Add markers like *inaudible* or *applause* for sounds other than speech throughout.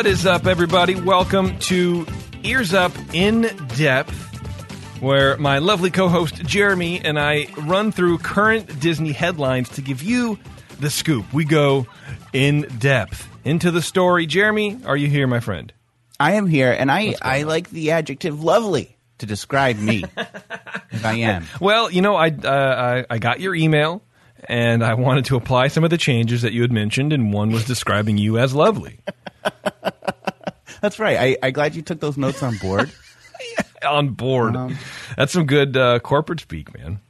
What is up, everybody? Welcome to Ears Up in Depth, where my lovely co host Jeremy and I run through current Disney headlines to give you the scoop. We go in depth into the story. Jeremy, are you here, my friend? I am here, and I, I like the adjective lovely to describe me. *laughs* I am. Well, you know, I, uh, I I got your email, and I wanted to apply some of the changes that you had mentioned, and one was describing you as lovely. *laughs* That's right. I, I'm glad you took those notes on board. *laughs* On board. That's some good uh, corporate speak, man.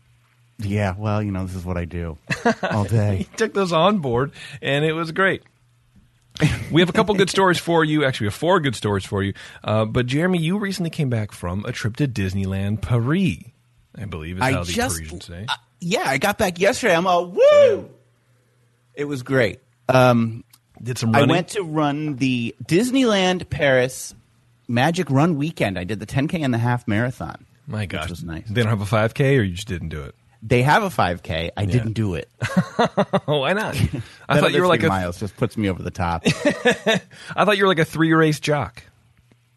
yeah, well, you know, this is what I do *laughs* all day. took those on board, and it was great. we have a couple good stories for you. Actually, we have four good stories for you. Uh, but Jeremy, you recently came back from a trip to Disneyland Paris. I believe is I how the just- Parisians say. Uh, yeah, I got back yesterday. I'm all, woo! It was great. Um, Did some I went to run the Disneyland Paris Magic Run weekend. I did the 10K and the half marathon. My gosh, which was nice. They don't have a 5K, or you just didn't do it. They have a 5K. I didn't do it. *laughs* Why not? *laughs* I thought you were like a. miles just puts me over the top. *laughs* I thought you were like a three race jock.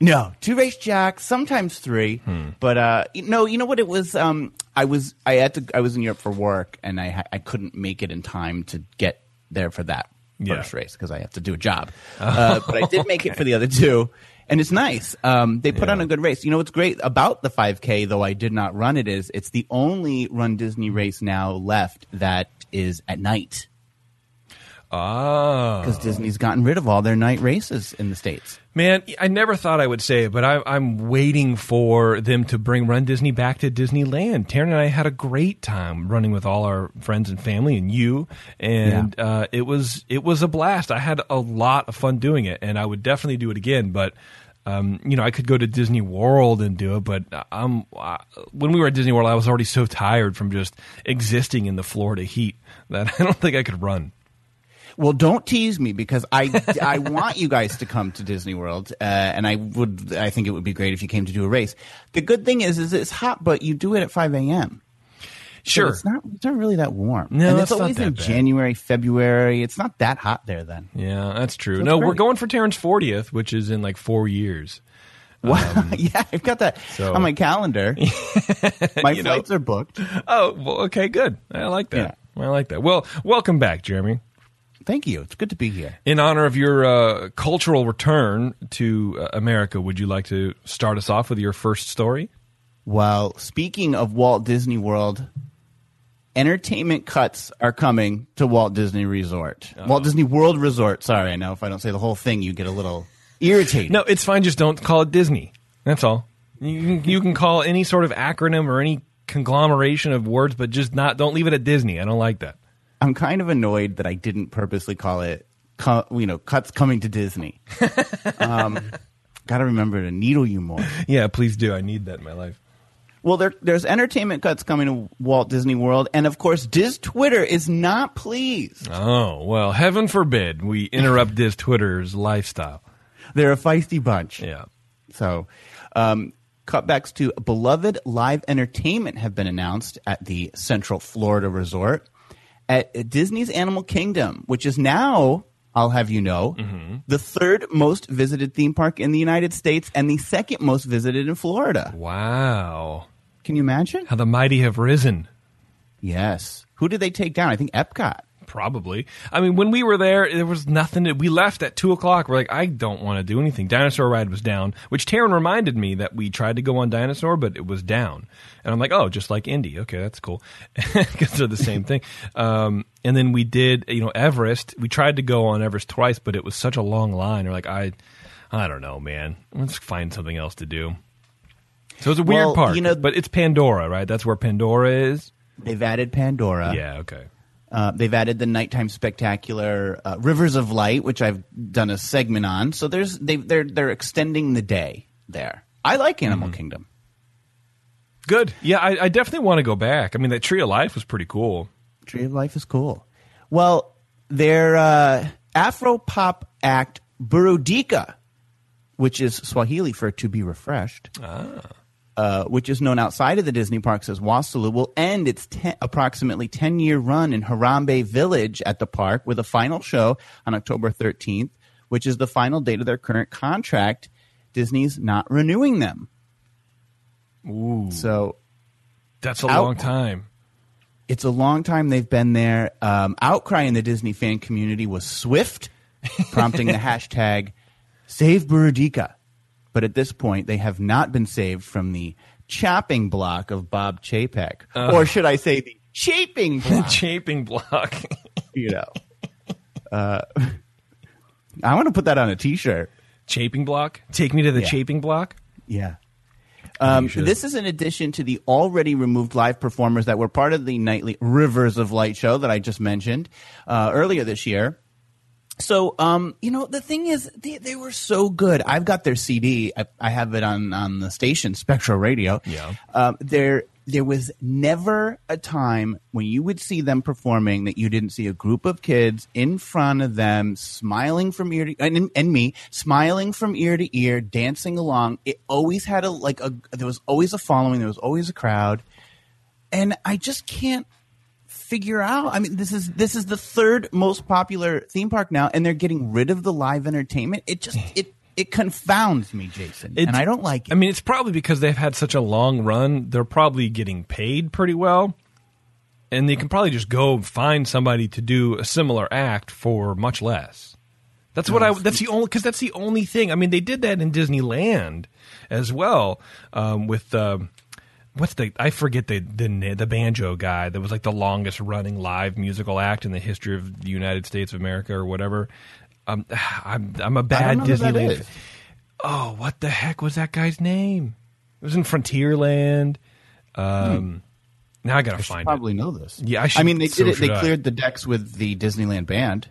No, two race jack, sometimes three. Hmm. But uh, no, you know what it was? Um, I was I had to I was in Europe for work, and I ha- I couldn't make it in time to get there for that Yeah. first race because I have to do a job. Uh, but I did make it for the other two, and it's nice. Um, they put on a good race. You know what's great about the 5K, though I did not run it, is it's the only Run Disney race now left that is at night Ah, because Disney's gotten rid of all their night races in the states. man, I never thought I would say it, but I, I'm waiting for them to bring Run Disney back to Disneyland. Taryn and I had a great time running with all our friends and family, and you, and uh, it was it was a blast. I had a lot of fun doing it, and I would definitely do it again. But um, you know, I could go to Disney World and do it, but I'm uh, when we were at Disney World, I was already so tired from just existing in the Florida heat that *laughs* I don't think I could run. Well, don't tease me because I, I want you guys to come to Disney World, uh, and I would I think it would be great if you came to do a race. The good thing is, is it's hot, but you do it at five a.m. So Sure, it's not it's not really that warm. No, and it's always in bad. January, February. It's not that hot there then. yeah, that's true. it's no, we're going for Taryn's 40th, which is in like four years. *laughs* Wow, *laughs* yeah, I've got that Um, so- on my calendar. *laughs* my You know. flights are booked. Oh, well, okay, good. I like that. I like that. Well, welcome back, Jeremy. Thank you. It's good to be here. In honor of your uh, cultural return to uh, America, would you like to start us off with your first story? Well, speaking of Walt Disney World, entertainment cuts are coming to Walt Disney Resort. Walt Disney World Resort. Sorry, I know if I don't say the whole thing, you get a little irritated. No, it's fine. Just don't call it Disney. That's all. You can, you can call any sort of acronym or any conglomeration of words, but just not. Don't leave it at Disney. I don't like that. I'm kind of annoyed that I didn't purposely call it, cu- you know, cuts coming to Disney. *laughs* um, Got to remember to needle you more. Yeah, please do. I need that in my life. Well, there, there's entertainment cuts coming to Walt Disney World, and of course, Diz Twitter is not pleased. Oh well, heaven forbid we interrupt *laughs* Diz Twitter's lifestyle. They're a feisty bunch. Yeah. So, um, cutbacks to beloved live entertainment have been announced at the Central Florida Resort at Disney's Animal Kingdom, which is now, I'll have you know, mm-hmm. the third most visited theme park in the United States and the second most visited in Florida. Wow. Can you imagine? How the mighty have risen. Yes. Who did they take down? I think Epcot. Probably. I mean, when we were there, there was nothing. To, we left at two o'clock. We're like, I don't want to do anything. Dinosaur ride was down, which Taryn reminded me that we tried to go on Dinosaur, but it was down. And I'm like, oh, just like Indy. Okay, that's cool *laughs* because they're the same thing. Um, and then we did, you know, Everest. We tried to go on Everest twice, but it was such a long line. We're like, I, I don't know, man. Let's find something else to do. So it's a weird Well, park, you know- but it's Pandora, right? That's where Pandora is. They've added Pandora. yeah, okay. Uh, they've added the nighttime spectacular uh, Rivers of Light, which I've done a segment on. So there's they they're they're extending the day there. I like Animal Mm-hmm. Kingdom. Good. Yeah, I, I definitely want to go back. I mean, that Tree of Life was pretty cool. Tree of Life is cool. Well, their uh, Afro pop act Burudika, which is Swahili for to be refreshed, uh, which is known outside of the Disney parks as Wasalu, will end its ten, approximately 10 year run in Harambe Village at the park with a final show on October 13th, which is the final date of their current contract. Disney's not renewing them. Ooh, So that's a Out- long time. it's a long time they've been there. Um, outcry in the Disney fan community was swift, *laughs* prompting the hashtag Save Burudika. But at this point, they have not been saved from the chopping block of Bob Chapek, or should I say the chaping *laughs* block? Chaping block. *laughs* you know, uh, *laughs* I want to put that on a T-shirt. chaping block. Take me to the Yeah. chaping block. Yeah. Um, this is in addition to the already removed live performers that were part of the nightly Rivers of Light show that I just mentioned uh, earlier this year. So, um, you know, the thing is, they, they were so good. I've got their CD. I, I have it on, on the station, Spectral Radio. Yeah. Um, there, there was never a time when you would see them performing that you didn't see a group of kids in front of them, smiling from ear to and, and me smiling from ear to ear, dancing along. It always had a like a there was always a following. There was always a crowd, and I just can't figure out. I mean, this is this is the third most popular theme park now, and they're getting rid of the live entertainment. It just *sighs* it it confounds me, Jason, It's- and I don't like it. I mean, it's probably because they've had such a long run. They're probably getting paid pretty well, and they can probably just go find somebody to do a similar act for much less. That's what I. That's the only because that's the only thing. I mean, they did that in Disneyland as well um, with. Um, What's the? I forget the, the the banjo guy that was like the longest running live musical act in the history of the United States of America or whatever. Um, *sighs* I'm I'm a bad know who that Disneyland. is. Oh, what the heck was that guy's name? It was in Frontierland. Um, Now I gotta find probably know this. Yeah, I should- mean, they so did it. They I. cleared the decks with the Disneyland band.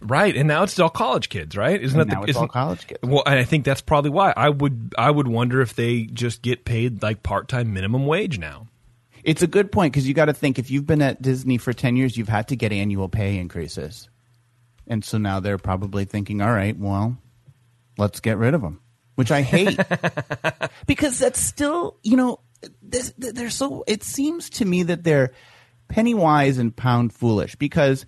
Right, and now it's all college kids, right? Isn't And that now the, it's all college kids. Well, and I think that's probably why I would I would wonder if they just get paid like part time minimum wage now. It's a good point because you got to think if you've been at Disney for ten years, you've had to get annual pay increases, and so now they're probably thinking, "All right, well, let's get rid of them," which I hate *laughs* because that's still, you know, this, they're so. It seems to me that they're penny wise and pound foolish because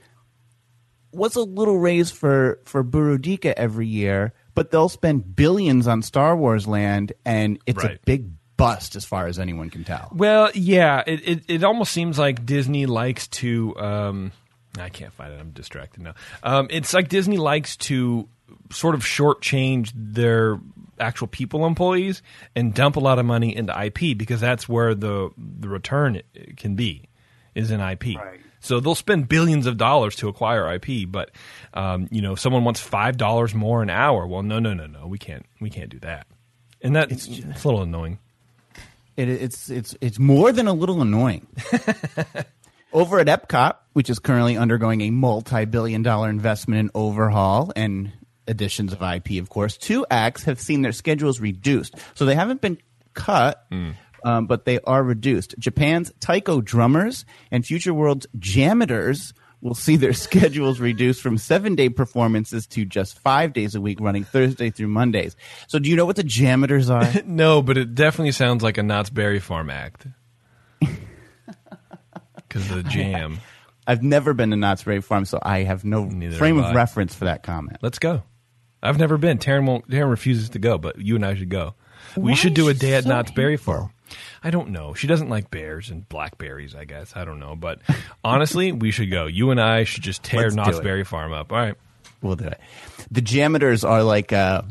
what's a little raise for for Burudika every year, but they'll spend billions on Star Wars Land, and it's a big bust as far as anyone can tell. Well, yeah, it, it, it almost seems like Disney likes to. Um, I can't find it. I'm distracted now. Um, it's like Disney likes to sort of shortchange their actual people employees and dump a lot of money into IP because that's where the the return can be is in IP. Right. So they'll spend billions of dollars to acquire IP, but um, you know, if someone wants five dollars more an hour. Well, no, no, no, no, we can't, we can't do that, and that it's, it's a little annoying. It, it's it's it's more than a little annoying. *laughs* Over at Epcot, which is currently undergoing a multi-billion-dollar investment in overhaul and additions of IP, of course, two acts have seen their schedules reduced. So they haven't been cut, um, but they are reduced. Japan's Taiko Drummers and Future World's Jammers will see their *laughs* schedules reduced from seven-day performances to just five days a week, running Thursday through Mondays. So, do you know what the Jammers are? *laughs* No, but it definitely sounds like a Knott's Berry Farm act. *laughs* Because of the jam. I've never been to Knott's Berry Farm, so I have no Neither frame have of I. reference for that comment. Let's go. I've never been. Taryn won't. Taryn refuses to go, but you and I should go. We Why should do a day at so Knott's Berry? Farm. I don't know. She doesn't like bears and blackberries. I guess I don't know, but honestly, we should go. You and I should just tear Let's Knott's. Berry Farm up. All right. We'll do it. The janitors are like uh,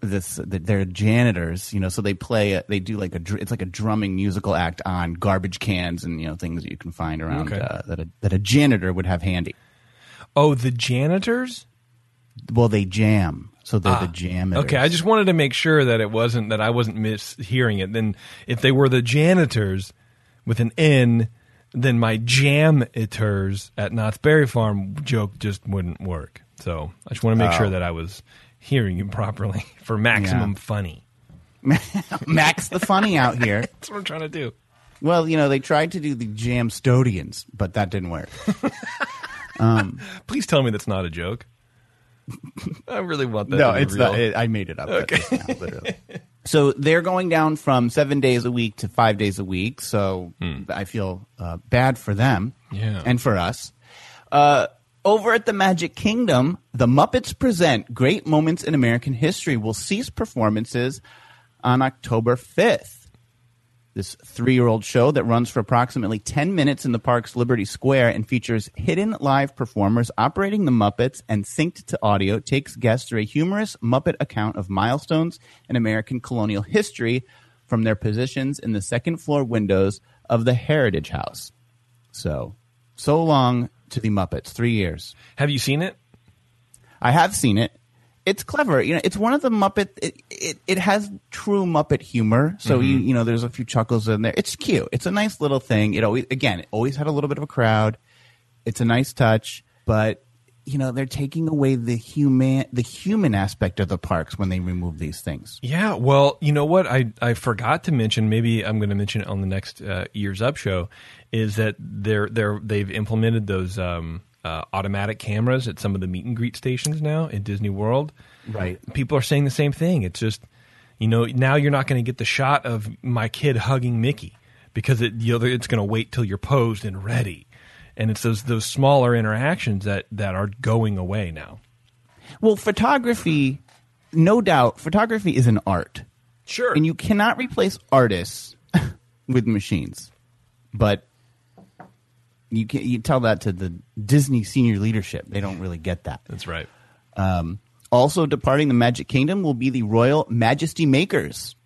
this. They're janitors, you know. So they play. A, they do like a. It's like a drumming musical act on garbage cans and you know things that you can find around Okay. uh, that a, that a janitor would have handy. Oh, the janitors. Well, they jam, so they're the jam. Ah, Okay, I just wanted to make sure that it wasn't that I wasn't mishearing it. Then, if they were the janitors with an N, then my jam-iters at Knott's Berry Farm joke just wouldn't work. So I just want to make sure Oh. that I was hearing you properly *laughs* for maximum Yeah. funny. *laughs* Max the funny out here. *laughs* That's what I'm trying to do. Well, you know, they tried to do the Jamstodians, but that didn't work. Please tell me that's not a joke. I really want that. no, it's real. not. It, I made it up. Okay. Now, literally. *laughs* so they're going down from seven days a week to five days a week. So I feel uh, bad for them Yeah. and for us. Uh, over at the Magic Kingdom, the Muppets Present Great Moments in American History will cease performances on October 5th. This three year old show that runs for approximately 10 minutes in the park's Liberty Square and features hidden live performers operating the Muppets and synced to audio takes guests through a humorous Muppet account of milestones in American colonial history from their positions in the second floor windows of the Heritage House. So, so long to the Muppets. Three years. Have you seen it? I have seen it. It's clever. You know, it's one of the Muppet. It it, it has true Muppet humor. So you you know, there's a few chuckles in there. It's cute. It's a nice little thing. It always again, it always had a little bit of a crowd. It's a nice touch, but you know, they're taking away the human the human aspect of the parks when they remove these things. Yeah, well, you know what? I, I forgot to mention. Maybe I'm going to mention it on the next uh, Ears Up show. Is that they're they're they've implemented those um, uh, automatic cameras at some of the meet and greet stations now in Disney World. Right. People are saying the same thing. It's just you know now you're not going to get the shot of my kid hugging Mickey because it you know it's going to wait till you're posed and ready. And it's those those smaller interactions that, that are going away now. Well, photography, no doubt, photography is an art. Sure. and you cannot replace artists *laughs* with machines. But you can you tell that to the Disney senior leadership; they don't really get that. That's right. Um, also departing the Magic Kingdom will be the Royal Majesty Makers.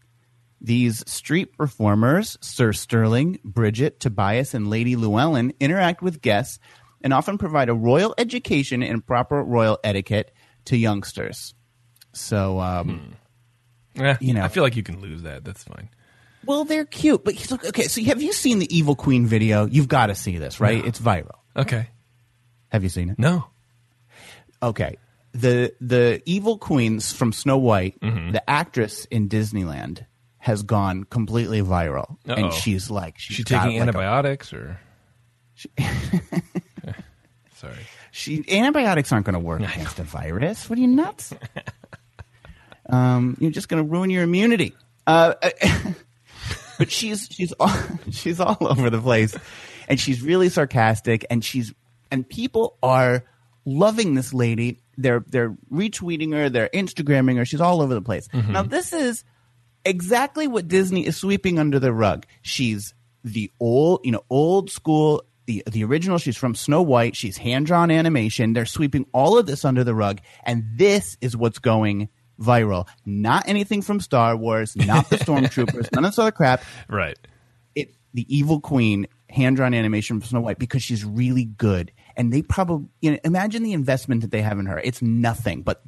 These street performers, Sir Sterling, Bridget, Tobias, and Lady Llewellyn, interact with guests and often provide a royal education in proper royal etiquette to youngsters. So, um, Eh, You know. I feel like you can lose that. That's fine. Well, they're cute, but he's- okay. So, have you seen the Evil Queen video? You've got to see this, right? It's viral. Okay. Have you seen it? No. Okay. The the Evil Queens from Snow White, Mm-hmm. the actress in Disneyland, has gone completely viral, Uh-oh. and she's like, she's She taking like, a- antibiotics or? *laughs* Sorry. she antibiotics aren't going to work against a virus. What are you nuts? *laughs* um, you're just going to ruin your immunity. Uh, *laughs* but she's she's all, *laughs* she's all over the place, and she's really sarcastic, and she's and people are loving this lady. They're they're retweeting her, they're Instagramming her. She's all over the place. Mm-hmm. Now this is exactly what Disney is sweeping under the rug. She's the old, you know, old school, the the original. She's from Snow White. She's hand drawn animation. They're sweeping all of this under the rug, and this is what's going viral. Not anything from Star Wars, not the *laughs* Stormtroopers, none of this other crap. Right. It the evil queen hand drawn animation from Snow White because she's really good, and they probably you know, imagine the investment that they have in her. It's nothing, but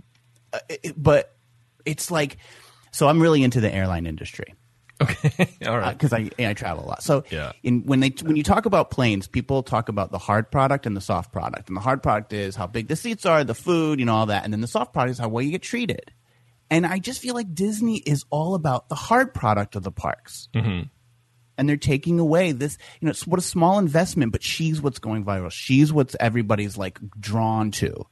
uh, it, but it's like. So I'm really into the airline industry Okay. *laughs* All right. because I I travel a lot. So Yeah. in when they when you talk about planes, people talk about the hard product and the soft product. And the hard product is how big the seats are, the food, you know, all that. And then the soft product is how well you get treated. And I just feel like Disney is all about the hard product of the parks. Mm-hmm. And they're taking away this, you know, it's what a small investment, but she's what's going viral. She's what's everybody's like drawn to.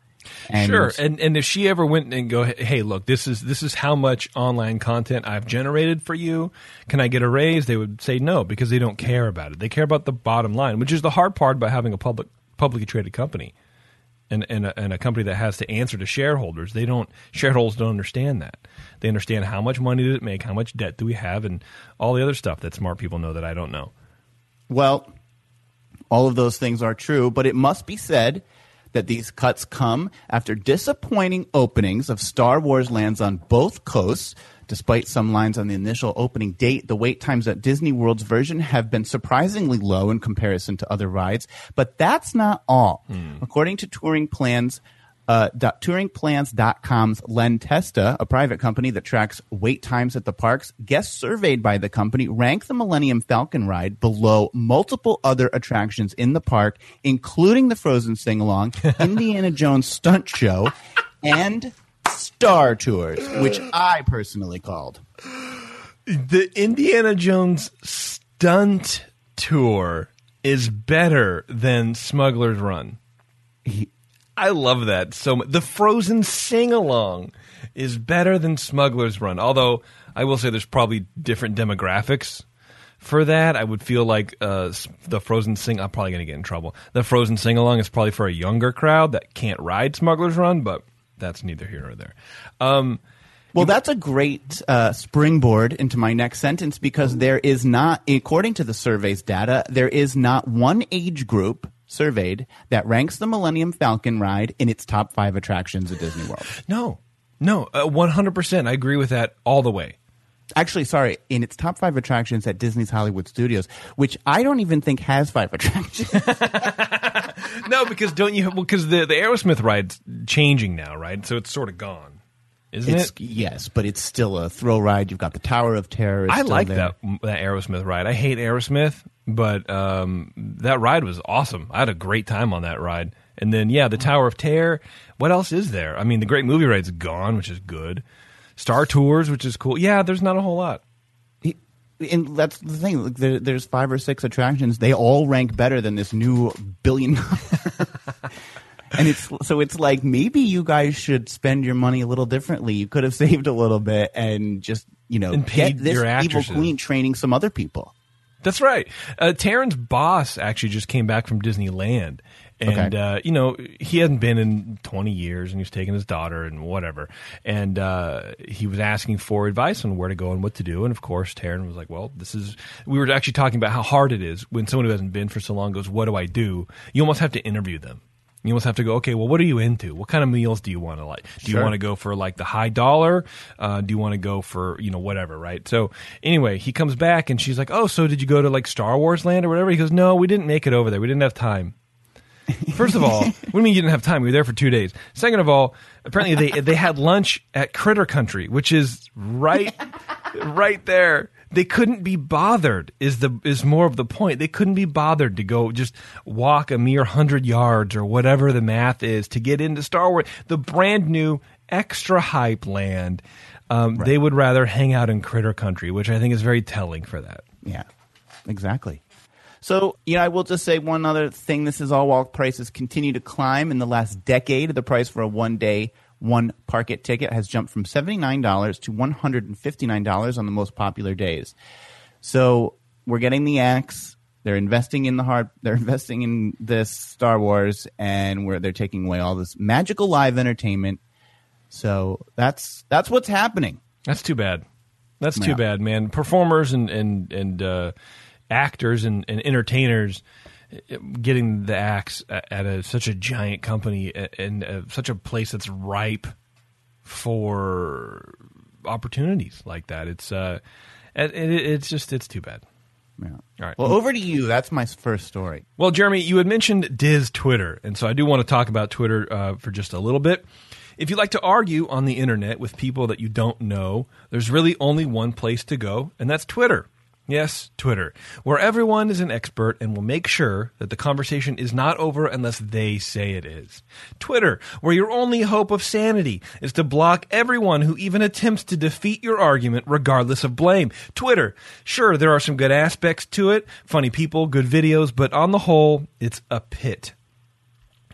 And sure. And and if she ever went and go, hey, look, this is this is how much online content I've generated for you. Can I get a raise? They would say no because they don't care about it. They care about the bottom line, which is the hard part about having a public publicly traded company. And, and, a, and a company that has to answer to shareholders, they don't. Shareholders don't understand that. They understand how much money did it make, how much debt do we have, and all the other stuff that smart people know that I don't know. Well, all of those things are true, but it must be said that these cuts come after disappointing openings of Star Wars lands on both coasts. Despite some lines on the initial opening date, the wait times at Disney World's version have been surprisingly low in comparison to other rides. But that's not all. According to touring plans, Uh, touringplans.com's Len Testa, a private company that tracks wait times at the parks, guests surveyed by the company rank the Millennium Falcon ride below multiple other attractions in the park, including the Frozen Sing Along, *laughs* Indiana Jones Stunt Show, and Star Tours, which I personally called. The Indiana Jones stunt tour is better than Smuggler's Run. I love that so much. The Frozen sing along is better than Smuggler's Run. Although I will say there's probably different demographics for that. I would feel like uh, the Frozen sing. I'm probably going to get in trouble. The Frozen sing along is probably for a younger crowd that can't ride Smuggler's Run, but that's neither here nor there. Um, Well, that's a great uh, springboard into my next sentence because there is not, according to the survey's data, there is not one age group surveyed that ranks the Millennium Falcon ride in its top five attractions at Disney World. no, no, uh, 100%. I agree with that all the way. Actually, sorry, in its top five attractions at Disney's Hollywood Studios, which I don't even think has five *laughs* attractions. *laughs* No, because don't you? Well, because the the Aerosmith ride's changing now, right? So it's sort of gone, isn't it's, it? yes, but it's still a thrill ride. You've got the Tower of Terror. I like there. that that Aerosmith ride. I hate Aerosmith, but um, that ride was awesome. I had a great time on that ride. And then yeah, the Tower of Terror. What else is there? I mean, the Great Movie Ride's gone, which is good. Star Tours, which is cool. Yeah, there's not a whole lot. and that's the thing. Like there, there's five or six attractions. They all rank better than this new billion. *laughs* and it's so it's like maybe you guys should spend your money a little differently. You could have *laughs* saved a little bit and just you know And get this your evil queen training some other people. That's right. Uh, Taryn's boss actually just came back from Disneyland. And, Okay. uh, you know, he hadn't been in 20 years and he was taking his daughter and whatever. And uh, he was asking for advice on where to go and what to do. And of course, Taryn was like, well, this is. We were actually talking about how hard it is when someone who hasn't been for so long goes, what do I do? You almost have to interview them. You almost have to go, okay, well, what are you into? What kind of meals do you want to like? Do you want to go for like the high dollar? Uh, do you want to go for, you know, whatever, right? So anyway, he comes back and she's like, oh, so did you go to like Star Wars land or whatever? He goes, no, we didn't make it over there. We didn't have time. *laughs* First of all, what do you mean you didn't have time? We were there for two days. Second of all, apparently they they had lunch at Critter Country, which is right *laughs* right there. They couldn't be bothered. Is the is more of the point? They couldn't be bothered to go just walk a mere hundred yards or whatever the math is to get into Star Wars, the brand new extra hype land. Um, They would rather hang out in Critter Country, which I think is very telling for that. Yeah, exactly. So, you know, I will just say one other thing. This is all while prices continue to climb. In the last decade, the price for a one day, one park-it ticket has jumped from $79 to $159 on the most popular days. So we're getting the X. They're investing in the hard. *laughs* They're investing in this Star Wars, and where they're taking away all this magical live entertainment. So that's that's what's happening. That's too bad. That's too bad, man. Performers and and and uh, actors and, and entertainers getting the axe at, a, such a giant company and uh, such a place that's ripe for opportunities like that. It's uh, it, it, it's just it's too bad. Yeah. All right. Well, over to you. That's my first story. Well, Jeremy, you had mentioned Diz Twitter, and so I do want to talk about Twitter uh, for just a little bit. If you like to argue on the internet with people that you don't know, there's really only one place to go, and that's Twitter. Yes, Twitter, where everyone is an expert and will make sure that the conversation is not over unless they say it is. Twitter, where your only hope of sanity is to block everyone who even attempts to defeat your argument regardless of blame. Twitter, sure, there are some good aspects to it, funny people, good videos, but on the whole, it's a pit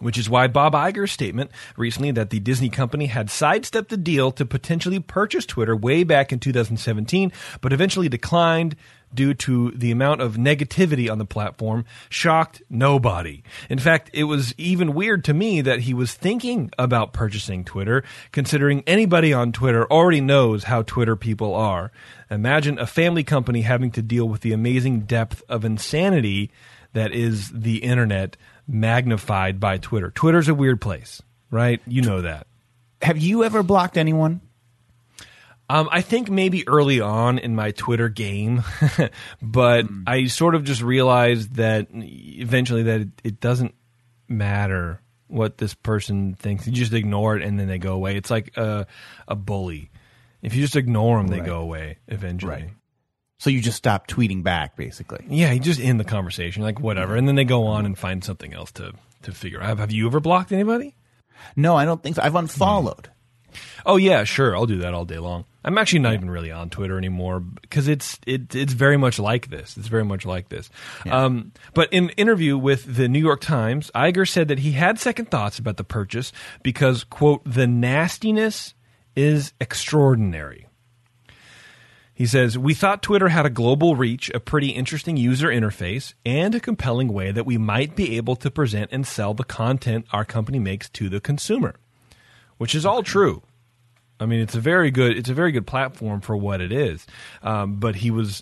which is why Bob Iger's statement recently that the Disney company had sidestepped the deal to potentially purchase Twitter way back in 2017, but eventually declined due to the amount of negativity on the platform shocked nobody. In fact, it was even weird to me that he was thinking about purchasing Twitter, considering anybody on Twitter already knows how Twitter people are. Imagine a family company having to deal with the amazing depth of insanity that is the internet magnified by Twitter. Twitter's a weird place, right? You know that. Have you ever blocked anyone? Um, I think maybe early on in my Twitter game, *laughs* but I sort of just realized that eventually that it, it doesn't matter what this person thinks. You just ignore it and then they go away. It's like a, a bully. If you just ignore them, they Right. go away eventually. Right. So you just stop tweeting back, basically. Yeah, you just end the conversation, like whatever, and then they go on and find something else to to figure out. Have, have you ever blocked anybody? No, I don't think so. I've unfollowed. Oh yeah, sure. I'll do that all day long. I'm actually not even really on Twitter anymore because it's it, it's very much like this. It's very much like this. Um, but in an interview with the New York Times, Iger said that he had second thoughts about the purchase because quote the nastiness is extraordinary. He says, We thought Twitter had a global reach, a pretty interesting user interface, and a compelling way that we might be able to present and sell the content our company makes to the consumer, which is all true. I mean, it's a very good it's a very good platform for what it is. Um, but he was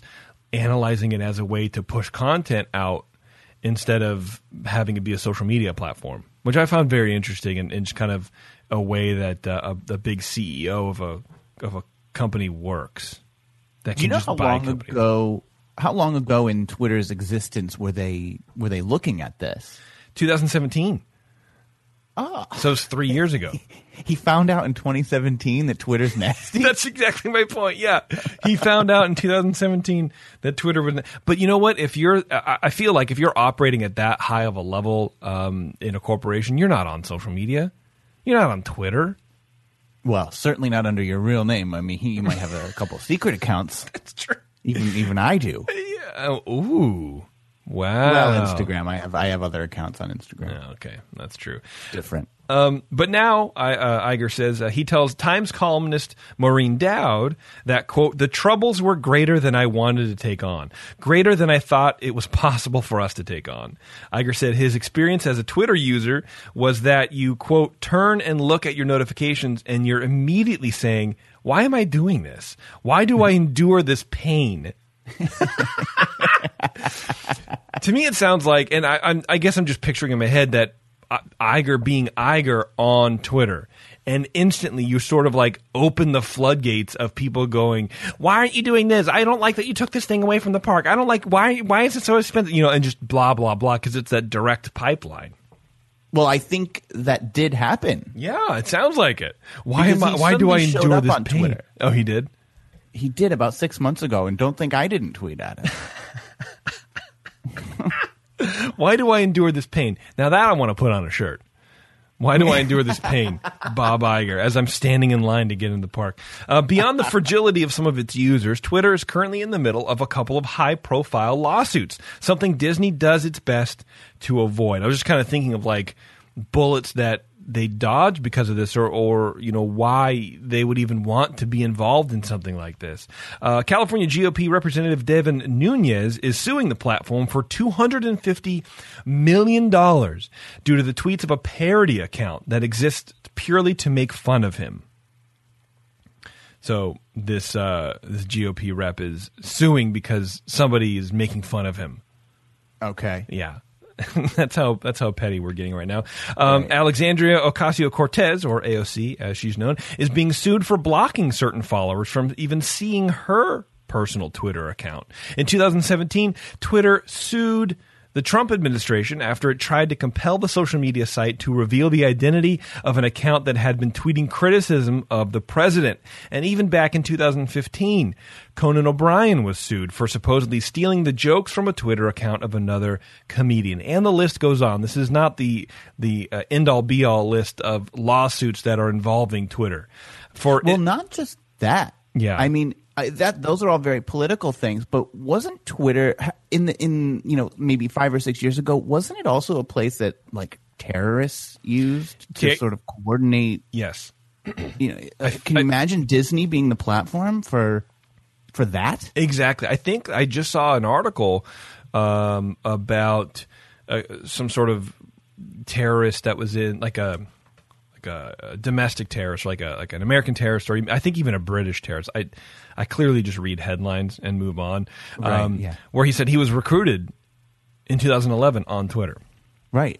analyzing it as a way to push content out instead of having it be a social media platform, which I found very interesting and, and just kind of a way that uh, a, a big CEO of a of a company works. That Do you know how long companies. ago? How long ago in Twitter's existence were they were they looking at this? 2017. Oh. So it's three years ago. *laughs* He found out in 2017 that Twitter's nasty. *laughs* That's exactly my point. Yeah, he found out in 2017 that Twitter would. But you know what? If you're, I feel like if you're operating at that high of a level um, in a corporation, you're not on social media. You're not on Twitter. well, certainly not under your real name. I mean, you might have a couple secret accounts. *laughs* It's true. Even even I do. *laughs* Yeah. Oh, Ooh. Wow. Well, Instagram. I have I have other accounts on Instagram. Yeah, okay, that's true. Different. Um, but now, I, uh, Iger says uh, he tells Times columnist Maureen Dowd that quote the troubles were greater than I wanted to take on, greater than I thought it was *laughs* possible for us to take on. Iger said his experience as a Twitter user was that you quote turn and look at your notifications and you're immediately saying, "Why am I doing this? Why do I endure this pain?" *laughs* *laughs* to me, it sounds like, and I, I'm, I guess I'm just picturing in my head that I- Iger being Iger on Twitter. And instantly, you sort of like open the floodgates of people going, "Why aren't you doing this? I don't like that you took this thing away from the park. I don't like why. Why is it so expensive? You know, and just blah blah blah because it's that direct pipeline. Well, I think that did happen. Yeah, it sounds like it. Why Because am I? Why do I endure this on pain? Twitter. Oh, he did. He did about six months ago, and don't think I didn't tweet at him. *laughs* Why do I endure this pain? Now that I want to put on a shirt. Why do I endure this pain, *laughs* Bob Iger, as I'm standing in line to get in the park? Uh, beyond the fragility of some of its users, Twitter is currently in the middle of a couple of high profile lawsuits, something Disney does its best to avoid. I was just kind of thinking of like bullets that they dodge because of this or, or you know why they would even want to be involved in something like this uh, california gop representative devin nunes is suing the platform for $250 million due to the tweets of a parody account that exists purely to make fun of him so this uh, this GOP rep is suing because somebody is making fun of him. Okay. Yeah. *laughs* that's how that's how petty we're getting right now. Um, Alexandria Ocasio Cortez, or AOC as she's known, is being sued for blocking certain followers from even seeing her personal Twitter account. In 2017, Twitter sued the Trump administration after it tried to compel the social media site to reveal the identity of an account that had been tweeting criticism of the president. And even back in 2015, Conan O'Brien was sued for supposedly stealing the jokes from a Twitter account of another comedian. And the list goes on. This is not the the uh, end all be all list of lawsuits that are involving Twitter. For Well, not just that. Yeah. I mean, I, that those are all very political things. But wasn't Twitter in the in you know maybe five or six years ago? Wasn't it also a place that like terrorists used to Ta- sort of coordinate? yes. You know, uh, can you imagine Disney being the platform for for that? Exactly. I think I just saw an article um, about uh, some sort of terrorist that was in like a like a, a domestic terrorist, like a like an American terrorist, or I think even a British terrorist. I I clearly just read headlines and move on. Um, yeah. Where he said he was recruited in 2011 on Twitter. Right.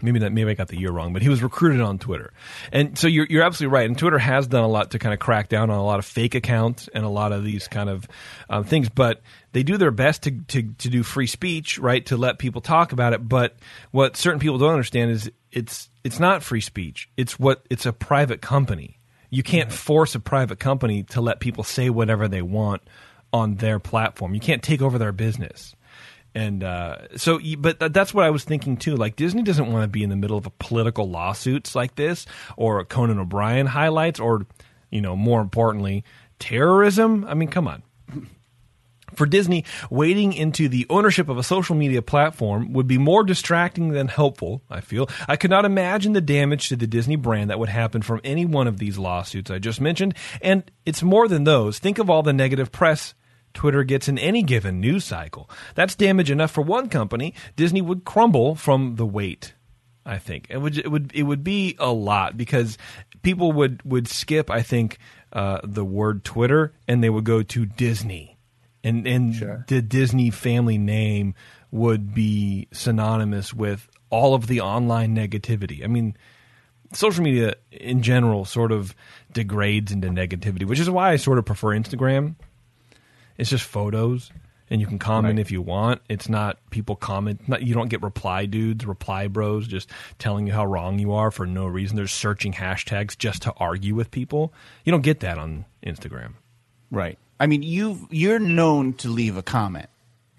maybe that maybe I got the year wrong, but he was recruited on Twitter. And so you're you're absolutely right. And Twitter has done a lot to kind of crack down on a lot of fake accounts and a lot of these kind of um, things, but they do their best to, to to do free speech, right? To let people talk about it. But what certain people don't understand is it's it's not free speech. It's what it's a private company. You can't force a private company to let people say whatever they want on their platform. You can't take over their business. And uh, so, but th- that's what I was thinking too. Like Disney doesn't want to be in the middle of a political lawsuits like this, or Conan O'Brien highlights, or you know, more importantly, terrorism. I mean, come on. *laughs* For Disney, wading into the ownership of a social media platform would be more distracting than helpful, I feel. I could not imagine the damage to the Disney brand that would happen from any one of these lawsuits I just mentioned. And it's more than those. Think of all the negative press Twitter gets in any given news cycle. That's damage enough for one company. Disney would crumble from the weight. I think it would it would it would be a lot because people would would skip. I think uh, the word Twitter and they would go to Disney, and and the Disney family name would be synonymous with all of the online negativity. I mean, social media in general sort of degrades into negativity, which is why I sort of prefer Instagram. It's just photos, and you can comment if you want. It's not people comment. Not, you don't get reply dudes, reply bros, just telling you how wrong you are for no reason. They're searching hashtags just to argue with people. You don't get that on Instagram. Right. I mean, you you're known to leave a comment.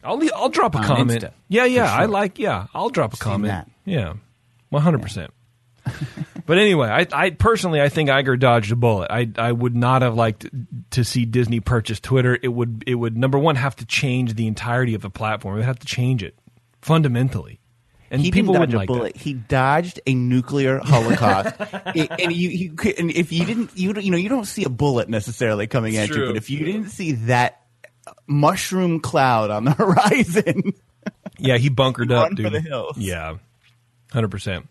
I'll le- I'll drop a On comment. Insta, yeah, yeah, for I like. Yeah, I'll drop a comment. that. Yeah, one hundred percent. *laughs* But anyway, I, I personally I think Iger dodged a bullet. I I would not have liked to see Disney purchase Twitter. It would it would number one have to change the entirety of the platform. It would have to change it fundamentally, and he people didn't dodge wouldn't a like bullet. that. He dodged a nuclear *laughs* holocaust. It- and you, you and if you didn't, you don't- you know, you don't see a bullet necessarily coming at you, but if you didn't see that mushroom cloud on the *laughs* horizon, Yeah, he bunkered *laughs* up, dude. the hills. Yeah, hundred percent.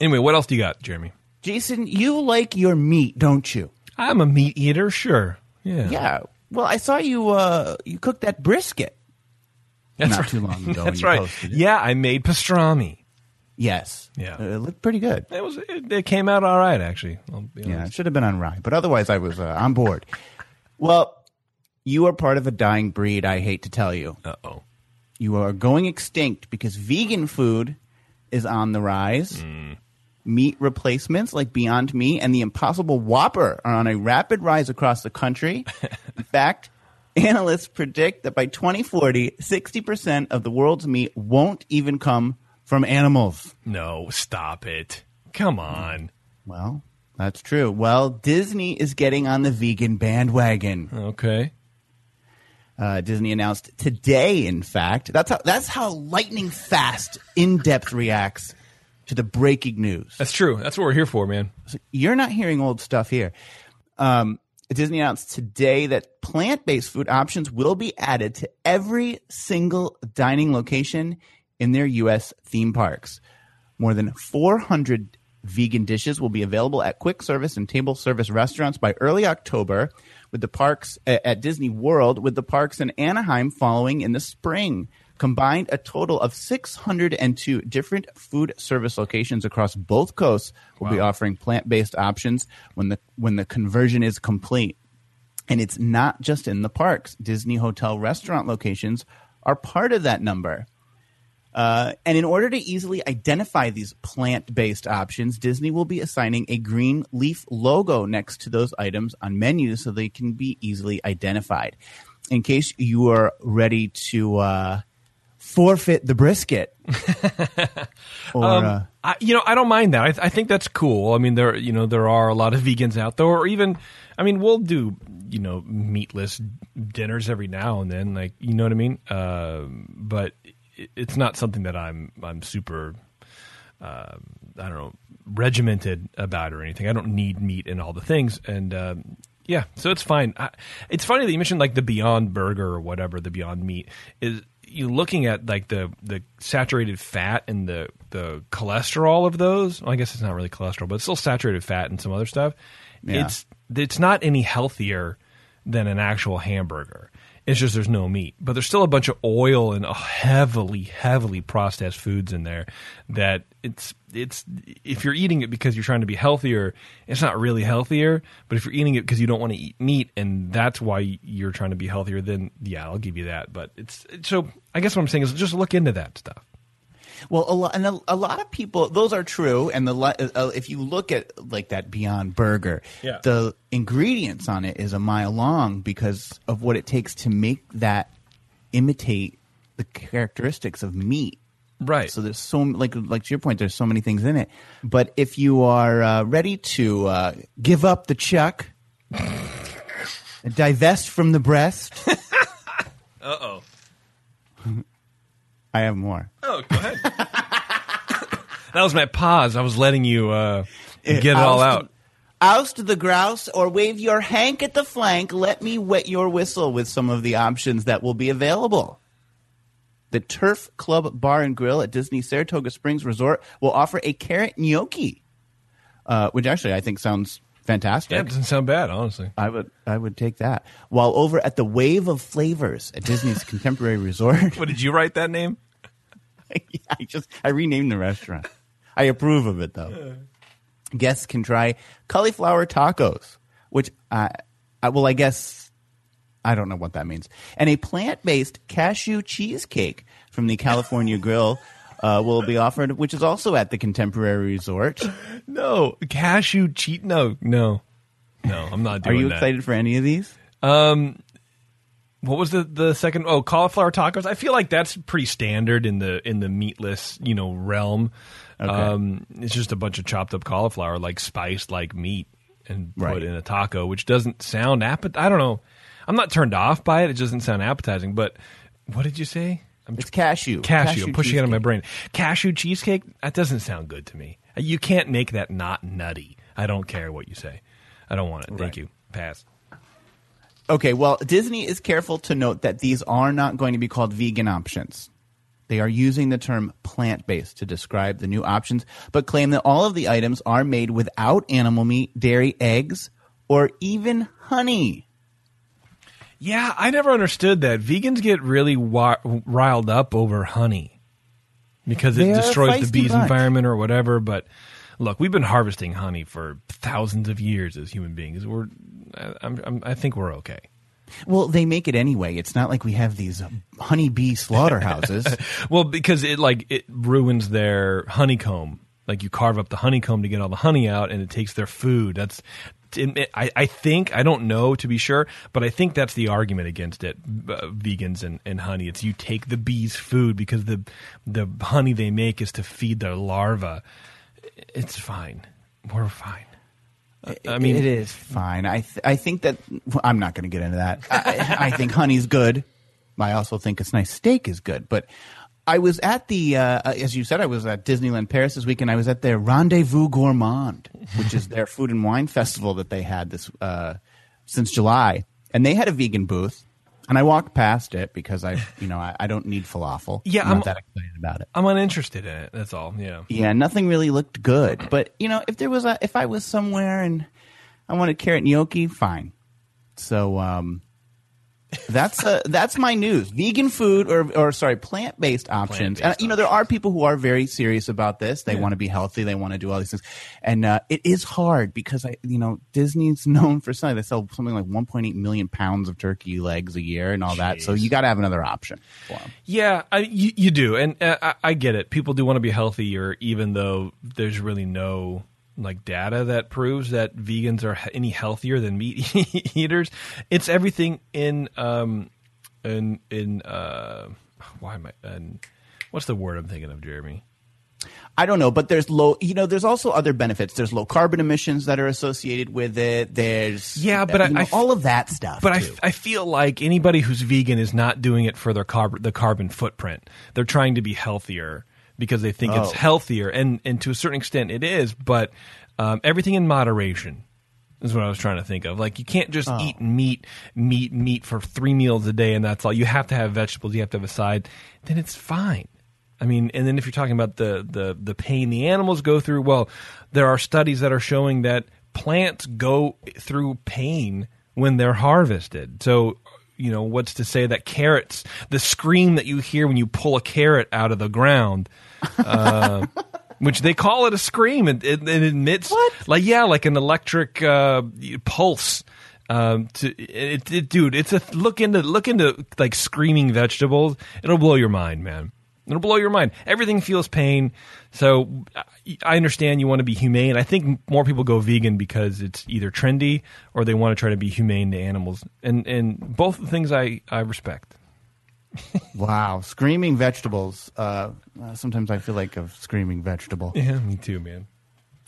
Anyway, what else do you got, Jeremy? Jason, you like your meat, don't you? I'm a meat eater, sure. Yeah, Yeah. Well, I saw you. Uh, you cooked that brisket. That's not right. too long *laughs* ago That's right. posted it. Yeah, I made pastrami. Yes. Yeah. Uh, it looked pretty good. It was it, it came out all right actually. Yeah, it should have been on rye, but otherwise I was uh, on board. Well, you are part of a dying breed. I hate to tell you, Uh oh. you are going extinct because vegan food is on the rise. Meat replacements like Beyond Meat and the Impossible Whopper are on a rapid rise across the country. *laughs* In fact, analysts predict that by 2040, 60% of the world's meat won't even come from animals. No, stop it. Come on. Well, that's true. Well, Disney is getting on the vegan bandwagon. Okay. Uh, Disney announced today, in fact, that's how that's how lightning fast, in depth reacts to the breaking news. That's true. That's what we're here for, man. So you're not hearing old stuff here. Um, Disney announced today that plant based food options will be added to every single dining location in their U.S. theme parks. More than 400 vegan dishes will be available at quick service and table service restaurants by early October, with the parks at at Disney World, with the parks in Anaheim following in the spring. Combined, a total of 602 different food service locations across both coasts will be offering plant-based options when the when the conversion is complete. And it's not just in the parks. Disney hotel restaurant locations are part of that number. Uh, and in order to easily identify these plant based options, Disney will be assigning a green leaf logo next to those items on menus so they can be easily identified. In case you are ready to uh, forfeit the brisket. *laughs* or, uh, I, you know, I don't mind that. I, I think that's cool. I mean, there, you know, there are a lot of *laughs* vegans out there, or even, I mean, we'll do, you know, meatless dinners every now and then, like, you know what I mean? Uh, but it, it's not something that I'm, I'm super, uh, I don't know, regimented about or anything. I don't need meat and all the things, and um, yeah, so it's fine. I, it's funny that you mentioned like the Beyond Burger or whatever the Beyond Meat is. You looking at like the the saturated fat and the the cholesterol of those. Well, I guess it's not really cholesterol, but it's still saturated fat and some other stuff. Yeah. It's it's not any healthier than an actual hamburger. It's just there's no meat, but there's still a bunch of oil and oh, heavily, heavily processed foods in there. That it's it's if you're eating it because you're trying to be healthier, it's not really healthier. But if you're eating it because you don't want to eat meat and that's why you're trying to be healthier, then yeah, I'll give you that. But it's so I guess what I'm saying is just look into that stuff. Well, a lot, and a, a lot of people, those are true. And the uh, if you look at like that Beyond Burger, Yeah. the ingredients on it is a mile long because of what it takes to make that imitate the characteristics of meat. Right. So there's so like like to your point, there's so many things in it. But if you are uh, ready to uh, give up the chuck, *laughs* divest from the breast. *laughs* Uh oh. I have more. Oh, go ahead. *laughs* that was my pause. I was letting you uh, get it all out. Oust the grouse or wave your hank at the flank. Let me wet your whistle with some of the options that will be available. The Turf Club Bar and Grill at Disney Saratoga Springs Resort will offer a carrot gnocchi, uh, which actually I think sounds fantastic. Yeah, it doesn't sound bad, honestly. I would I would take that. While over at the Wave of Flavors at Disney's *laughs* Contemporary Resort, What did you write that name? *laughs* I just I renamed the restaurant. I approve of it though. Guests can try cauliflower tacos, which I, I well I guess I don't know what that means, and a plant-based cashew cheesecake from the California *laughs* Grill. Uh, will be offered, which is also at the Contemporary Resort. No, cashew cheat. No, no, no. I'm not doing. That. Are you that. excited for any of these? What was the the second? Oh, cauliflower tacos. I feel like that's pretty standard in the in the meatless you know realm. Um, it's just a bunch of chopped up cauliflower, like spiced like meat, and put in a taco, which doesn't sound appet. I don't know. I'm not turned off by it. It doesn't sound appetizing. But what did you say? I'm It's cashew. cashew. I'm pushing it out of my brain. Cashew cheesecake. That doesn't sound good to me. You can't make that not nutty. I don't care what you say. I don't want it. Thank you. Pass. Okay, well, Disney is careful to note that these are not going to be called vegan options. They are using the term plant based to describe the new options, but claim that all of the items are made without animal meat, dairy, eggs, or even honey. Yeah, I never understood that. Vegans get really wi- riled up over honey because it destroys the bee's bunch. environment or whatever. But look, we've been harvesting honey for thousands of years as human beings. We're, I- I'm, I'm, I think we're okay. Well, they make it anyway. It's not like we have these honeybee slaughterhouses. *laughs* Well, because it like it ruins their honeycomb. Like you carve up the honeycomb to get all the honey out, and it takes their food. That's it- I, I think I don't know to be sure, but I think that's the argument against it. Uh, vegans and, and honey. It's you take the bees' food because the the honey they make is to feed their larva. It's fine. We're fine. I mean, it is fine. I th- I think that well, I'm not going to get into that. I, I think *laughs* honey's good. I also think it's nice steak is good. But I was at the uh, as you said, I was at Disneyland Paris this weekend. I was at their Rendezvous Gourmand, which is their *laughs* food and wine festival that they had this uh, since July, and they had a vegan booth. And I walked past it because I, you know, I, I don't need falafel. Yeah, I'm I'm- not that excited about it. I'm uninterested in it. That's all. Yeah. Yeah, nothing really looked good. But you know, if there was a, if I was somewhere and I wanted carrot gnocchi, fine. So um, that's uh, that's my news. Vegan food or or sorry, plant based options. Plant-based and you know, there are people who are very serious about this. They want to be healthy. They want to do all these things, and uh, it is hard because I, you know, Disney's *laughs* known for something. They sell something like 1.8 million pounds of turkey legs a year and all that. So you got to have another option for them. Yeah, I, you, you do, and uh, I, I get it. People do want to be healthier, even though there's really no like data that proves that vegans are any healthier than meat *laughs* eaters. It's everything in um in in uh why am I and what's the word I'm thinking of, Jeremy? I don't know, but there's low. You know, there's also other benefits. There's low carbon emissions that are associated with it. There's Yeah, but I- know, I f- all of that stuff. But I. I feel like anybody who's vegan is not doing it for their carb, the carbon footprint. They're trying to be healthier because they think it's Oh. healthier, and and to a certain extent it is. But um, everything in moderation is what I was trying to think of. Like you can't just Oh. eat meat, meat, meat for three meals a day, and that's all. You have to have vegetables. You have to have a side. Then it's fine. I mean, and then if you're talking about the the the pain the animals go through, well, there are studies that are showing that plants go through pain when they're harvested. So you know, what's to say that carrots, the scream that you hear when you pull a carrot out of the ground, uh, which they call it a scream, it, it, it emits like yeah, like an electric uh, pulse. Um, to it, it, dude, it's a look into look into like screaming vegetables. It'll blow your mind, man. It'll blow your mind. Everything feels pain. So I understand you want to be humane. I think more people go vegan because it's either trendy or they want to try to be humane to animals. And and both the things I, I respect. Wow, screaming vegetables. Uh, uh, sometimes I feel like a screaming vegetable. Yeah, me too, man.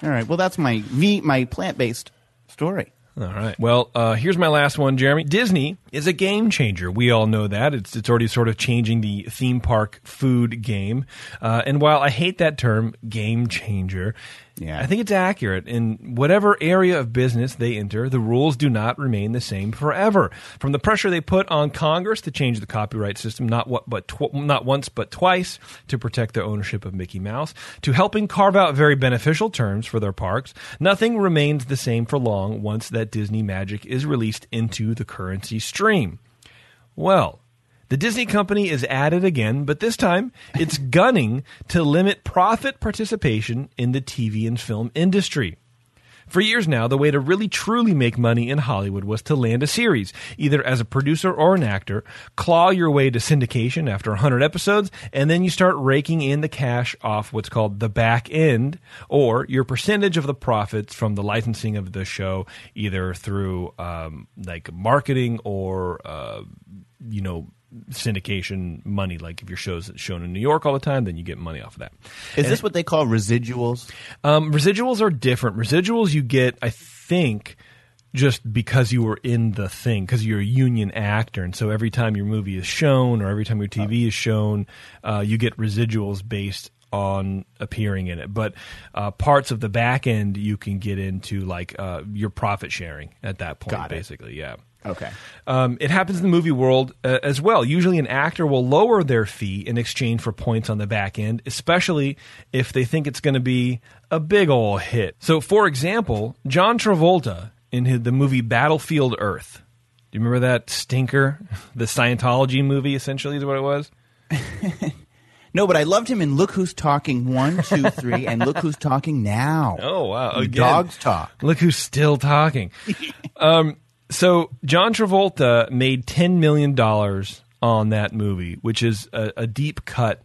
All right. Well, that's my v my plant based story. All right. Well, uh, here's my last one, Jeremy. Disney is a game changer. We all know that. It's it's already sort of changing the theme park food game. Uh, and while I hate that term, game changer, Yeah. I think it's accurate. In whatever area of business they enter, the rules do not remain the same forever. From the pressure they put on Congress to change the copyright system, not what but tw- not once but twice to protect their ownership of Mickey Mouse, to helping carve out very beneficial terms for their parks, nothing remains the same for long once that Disney magic is released into the currency stream. Well, the Disney company is at it again, but this time it's gunning to limit profit participation in the TV and film industry. For years now, the way to really truly make money in Hollywood was to land a series, either as a producer or an actor, claw your way to syndication after 100 episodes, and then you start raking in the cash off what's called the back end, or your percentage of the profits from the licensing of the show, either through um, like marketing or, uh, you know, syndication money. Like if your show's shown in New York all the time, then you get money off of that. Is this what they call residuals? Um, residuals are different. Residuals you get, I think, just because you were in the thing, because you're a union actor, and so every time your movie is shown or every time your TV is shown, uh, you get residuals based on appearing in it. But uh, parts of the back end you can get into like uh, your profit sharing at that point, it. basically. Yeah. Okay. Um, it happens in the movie world uh, as well. Usually, an actor will lower their fee in exchange for points on the back end, especially if they think it's going to be a big ol' hit. So, for example, John Travolta in his, the movie Battlefield Earth. Do you remember that stinker? *laughs* The Scientology movie, essentially, is what it was. *laughs* No, but I loved him in Look Who's Talking One, Two, *laughs* Three, and Look Who's Talking Now. Oh wow! Again. Dogs talk. Look who's still talking. um, so John Travolta made ten million dollars on that movie, which is a, a deep cut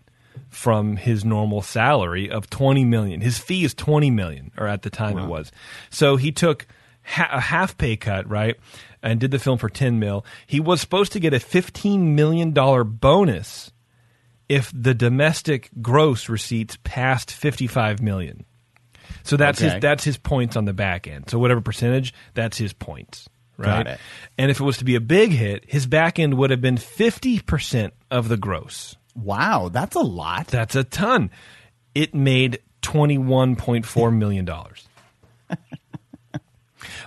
from his normal salary of twenty million. His fee is twenty million, or at the time it was. So he took ha- a half pay cut, right, and did the film for ten mil. He was supposed to get a fifteen million dollar bonus if the domestic gross receipts passed fifty five million. So that's Okay. his that's his points on the back end. So whatever percentage, that's his points. Right. Got it. And if it was to be a big hit, his back end would have been fifty percent of the gross. Wow, that's a lot. That's a ton. It made twenty one point four *laughs* million dollars.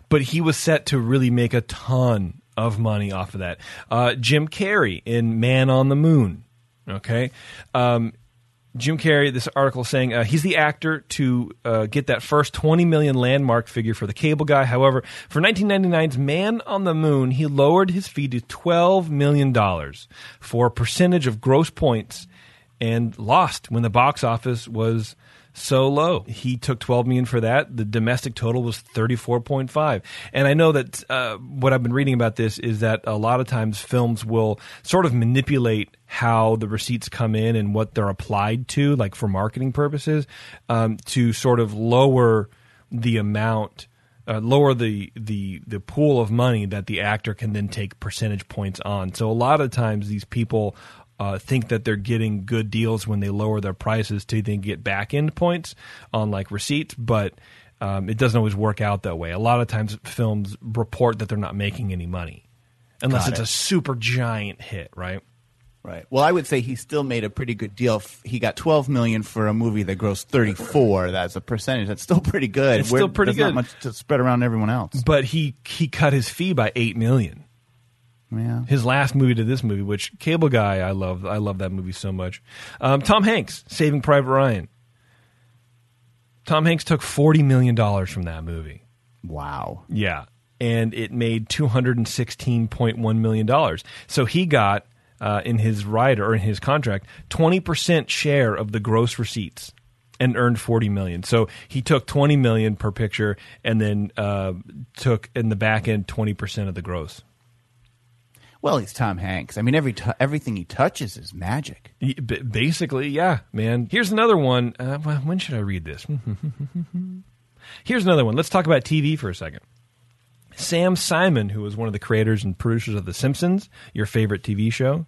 but he was set to really make a ton of money off of that. Uh, Jim Carrey in Man on the Moon. Okay. Um, Jim Carrey, this article saying uh, he's the actor to uh, get that first 20 million landmark figure for the cable guy. However, for 1999's Man on the Moon, he lowered his fee to 12 million dollars for a percentage of gross points and lost when the box office was so low. He took 12 million for that. The domestic total was 34.5. And I know that uh, what I've been reading about this is that a lot of times films will sort of manipulate how the receipts come in and what they're applied to, like for marketing purposes, um, to sort of lower the amount. Uh, lower the, the the pool of money that the actor can then take percentage points on. So a lot of times these people uh, think that they're getting good deals when they lower their prices to then get back end points on like receipts, but um, it doesn't always work out that way. A lot of times films report that they're not making any money unless Got it's it. a super giant hit, right? Right. Well, I would say he still made a pretty good deal. He got 12 million for a movie that grossed 34. That's a percentage. That's still pretty good. It's still pretty there's good. Not much to spread around everyone else. But he he cut his fee by eight million. Yeah. His last movie to this movie, which Cable Guy, I love. I love that movie so much. Um, Tom Hanks, Saving Private Ryan. Tom Hanks took forty million dollars from that movie. Wow. Yeah. and it made two hundred and sixteen point one million dollars. So he got uh, in his rider or in his contract twenty percent share of the gross receipts and earned 40 million. So he took 20 million per picture and then uh, took in the back end 20% of the gross. Well, he's Tom Hanks. I mean, every t- everything he touches is magic. B- Basically, yeah, man. Here's another one. Uh, well, when should I read this? *laughs* Here's another one. Let's talk about TV for a second. Sam Simon, who was one of the creators and producers of The Simpsons, your favorite TV show.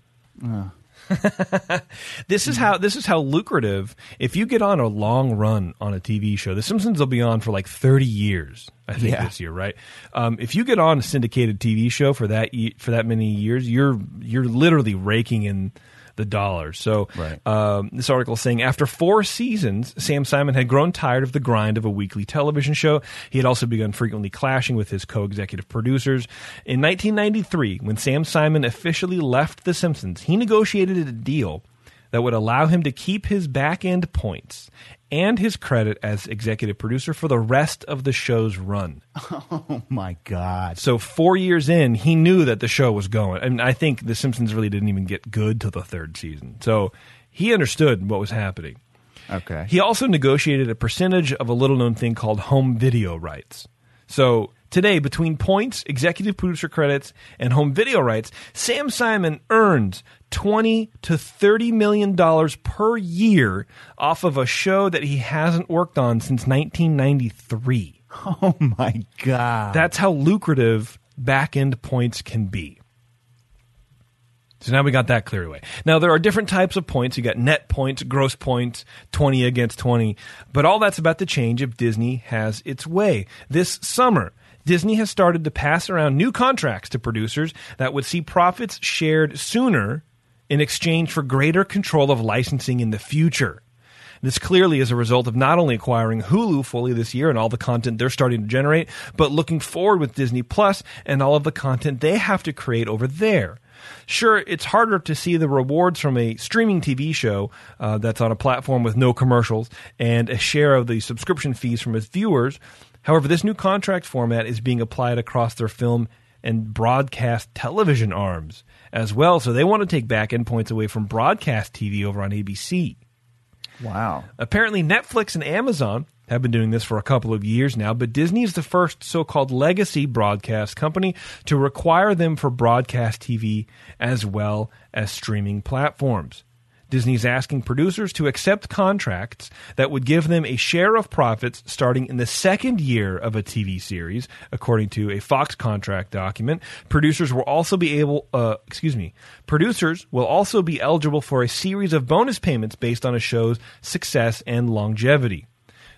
*laughs* this is how this is how lucrative. If you get on a long run on a TV show, The Simpsons will be on for like thirty years. I think Yeah. this year, right? Um, if you get on a syndicated TV show for that for that many years, you're you're literally raking in the dollars. So Right. um, this article is saying after four seasons, Sam Simon had grown tired of the grind of a weekly television show. He had also begun frequently clashing with his co-executive producers. In 1993, when Sam Simon officially left The Simpsons, he negotiated a deal that would allow him to keep his back end points and his credit as executive producer for the rest of the show's run. *laughs* Oh my God! So four years in, he knew that the show was going. I And I think The Simpsons really didn't even get good till the third season. So he understood what was happening. Okay. He also negotiated a percentage of a little known thing called home video rights. So today, between points, executive producer credits, and home video rights, Sam Simon earns twenty to thirty million dollars per year off of a show that he hasn't worked on since 1993. oh my God! That's how lucrative back end points can be. So now we got that cleared away. Now there are different types of points. You got net points, gross points, 20 against 20. But all that's about to change if Disney has its way. This summer, Disney has started to pass around new contracts to producers that would see profits shared sooner in exchange for greater control of licensing in the future. This clearly is a result of not only acquiring Hulu fully this year and all the content they're starting to generate, but looking forward with Disney Plus and all of the content they have to create over there. Sure, it's harder to see the rewards from a streaming TV show uh, that's on a platform with no commercials and a share of the subscription fees from its viewers. However, this new contract format is being applied across their film and broadcast television arms as well. So they want to take back end points away from broadcast TV over on ABC. wow. Apparently, Netflix and Amazon have been doing this for a couple of years now, but Disney is the first so called legacy broadcast company to require them for broadcast TV as well as streaming platforms. Disney's asking producers to accept contracts that would give them a share of profits starting in the second year of a TV series, according to a Fox contract document. Producers will also be able, uh, excuse me, producers will also be eligible for a series of bonus payments based on a show's success and longevity.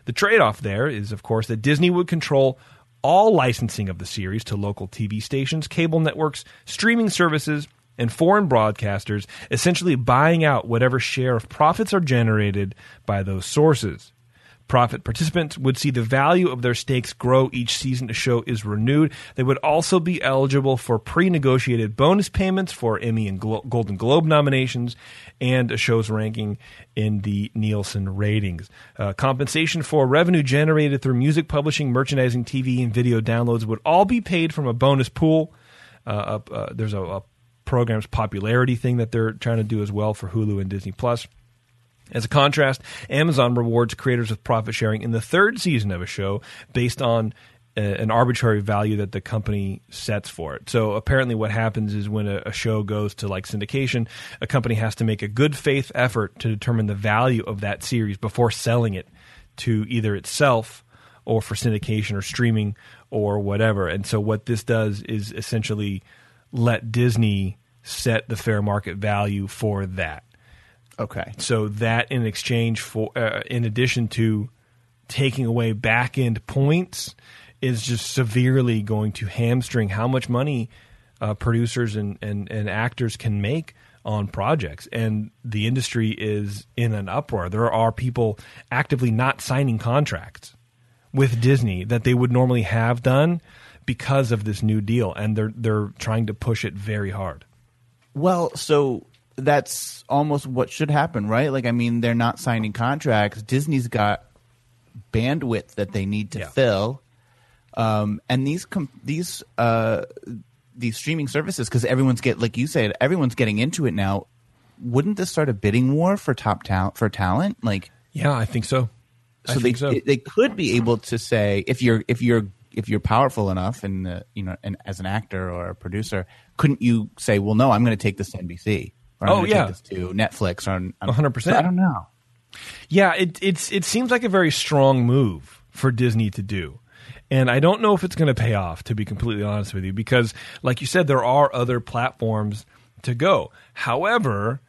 The trade off there is, of course, that Disney would control all licensing of the series to local TV stations, cable networks, streaming services, and foreign broadcasters, essentially buying out whatever share of profits are generated by those sources. Profit participants would see the value of their stakes grow each season a show is renewed. They would also be eligible for pre negotiated bonus payments for Emmy and Glo- Golden Globe nominations and a show's ranking in the Nielsen ratings. Uh, compensation for revenue generated through music publishing, merchandising, TV, and video downloads would all be paid from a bonus pool. Uh, uh, uh, there's a, a program's popularity thing that they're trying to do as well for Hulu and Disney Plus. As a contrast, Amazon rewards creators with profit sharing in the third season of a show based on a, an arbitrary value that the company sets for it. So apparently, what happens is when a, a show goes to like syndication, a company has to make a good faith effort to determine the value of that series before selling it to either itself or for syndication or streaming or whatever. And so what this does is essentially let Disney set the fair market value for that. Okay. So that in exchange for, uh, in addition to taking away back end points, is just severely going to hamstring how much money uh, producers and, and, and actors can make on projects. And the industry is in an uproar. There are people actively not signing contracts with Disney that they would normally have done because of this new deal, and they're they're trying to push it very hard. Well, so that's almost what should happen, right? Like, I mean, they're not signing contracts. Disney's got bandwidth that they need to Yeah. fill. Um, and these com- these uh, these streaming services, because everyone's get like you said, everyone's getting into it now. Wouldn't this start a bidding war for top talent for talent? Like, Yeah, I think so. I so they think so. they could be able to say if you're if you're if you're powerful enough and uh, you know and as an actor or a producer, couldn't you say, well, no, I'm going to take this to NBC or I'm Oh, yeah. take this to Netflix or on- on- 100%. So I don't know. Yeah, it it's it seems like a very strong move for Disney to do. And I don't know if it's going to pay off to be completely honest with you because like you said there are other platforms to go. However,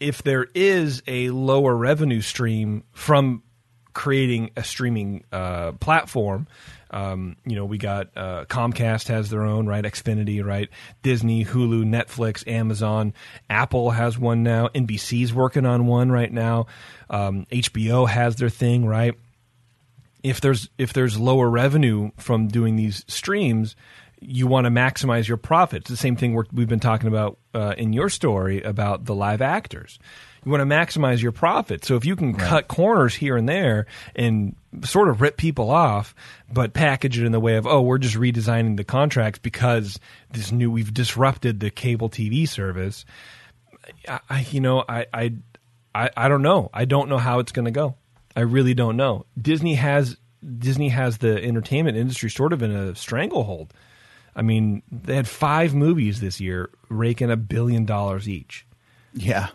if there is a lower revenue stream from creating a streaming uh, platform, um, you know, we got uh, Comcast has their own, right? Xfinity, right? Disney, Hulu, Netflix, Amazon, Apple has one now. NBC's working on one right now. Um, HBO has their thing, right? if there's if there's lower revenue from doing these streams, you want to maximize your profits. The same thing we're, we've been talking about uh, in your story about the live actors. You want to maximize your profit. So if you can cut corners here and there and sort of rip people off, but package it in the way of oh we're just redesigning the contracts because this new we've disrupted the cable TV service. I, I you know I, I I I don't know. I don't know how it's going to go. I really don't know. Disney has Disney has the entertainment industry sort of in a stranglehold. I mean, they had five movies this year, raking a billion dollars each. Yeah.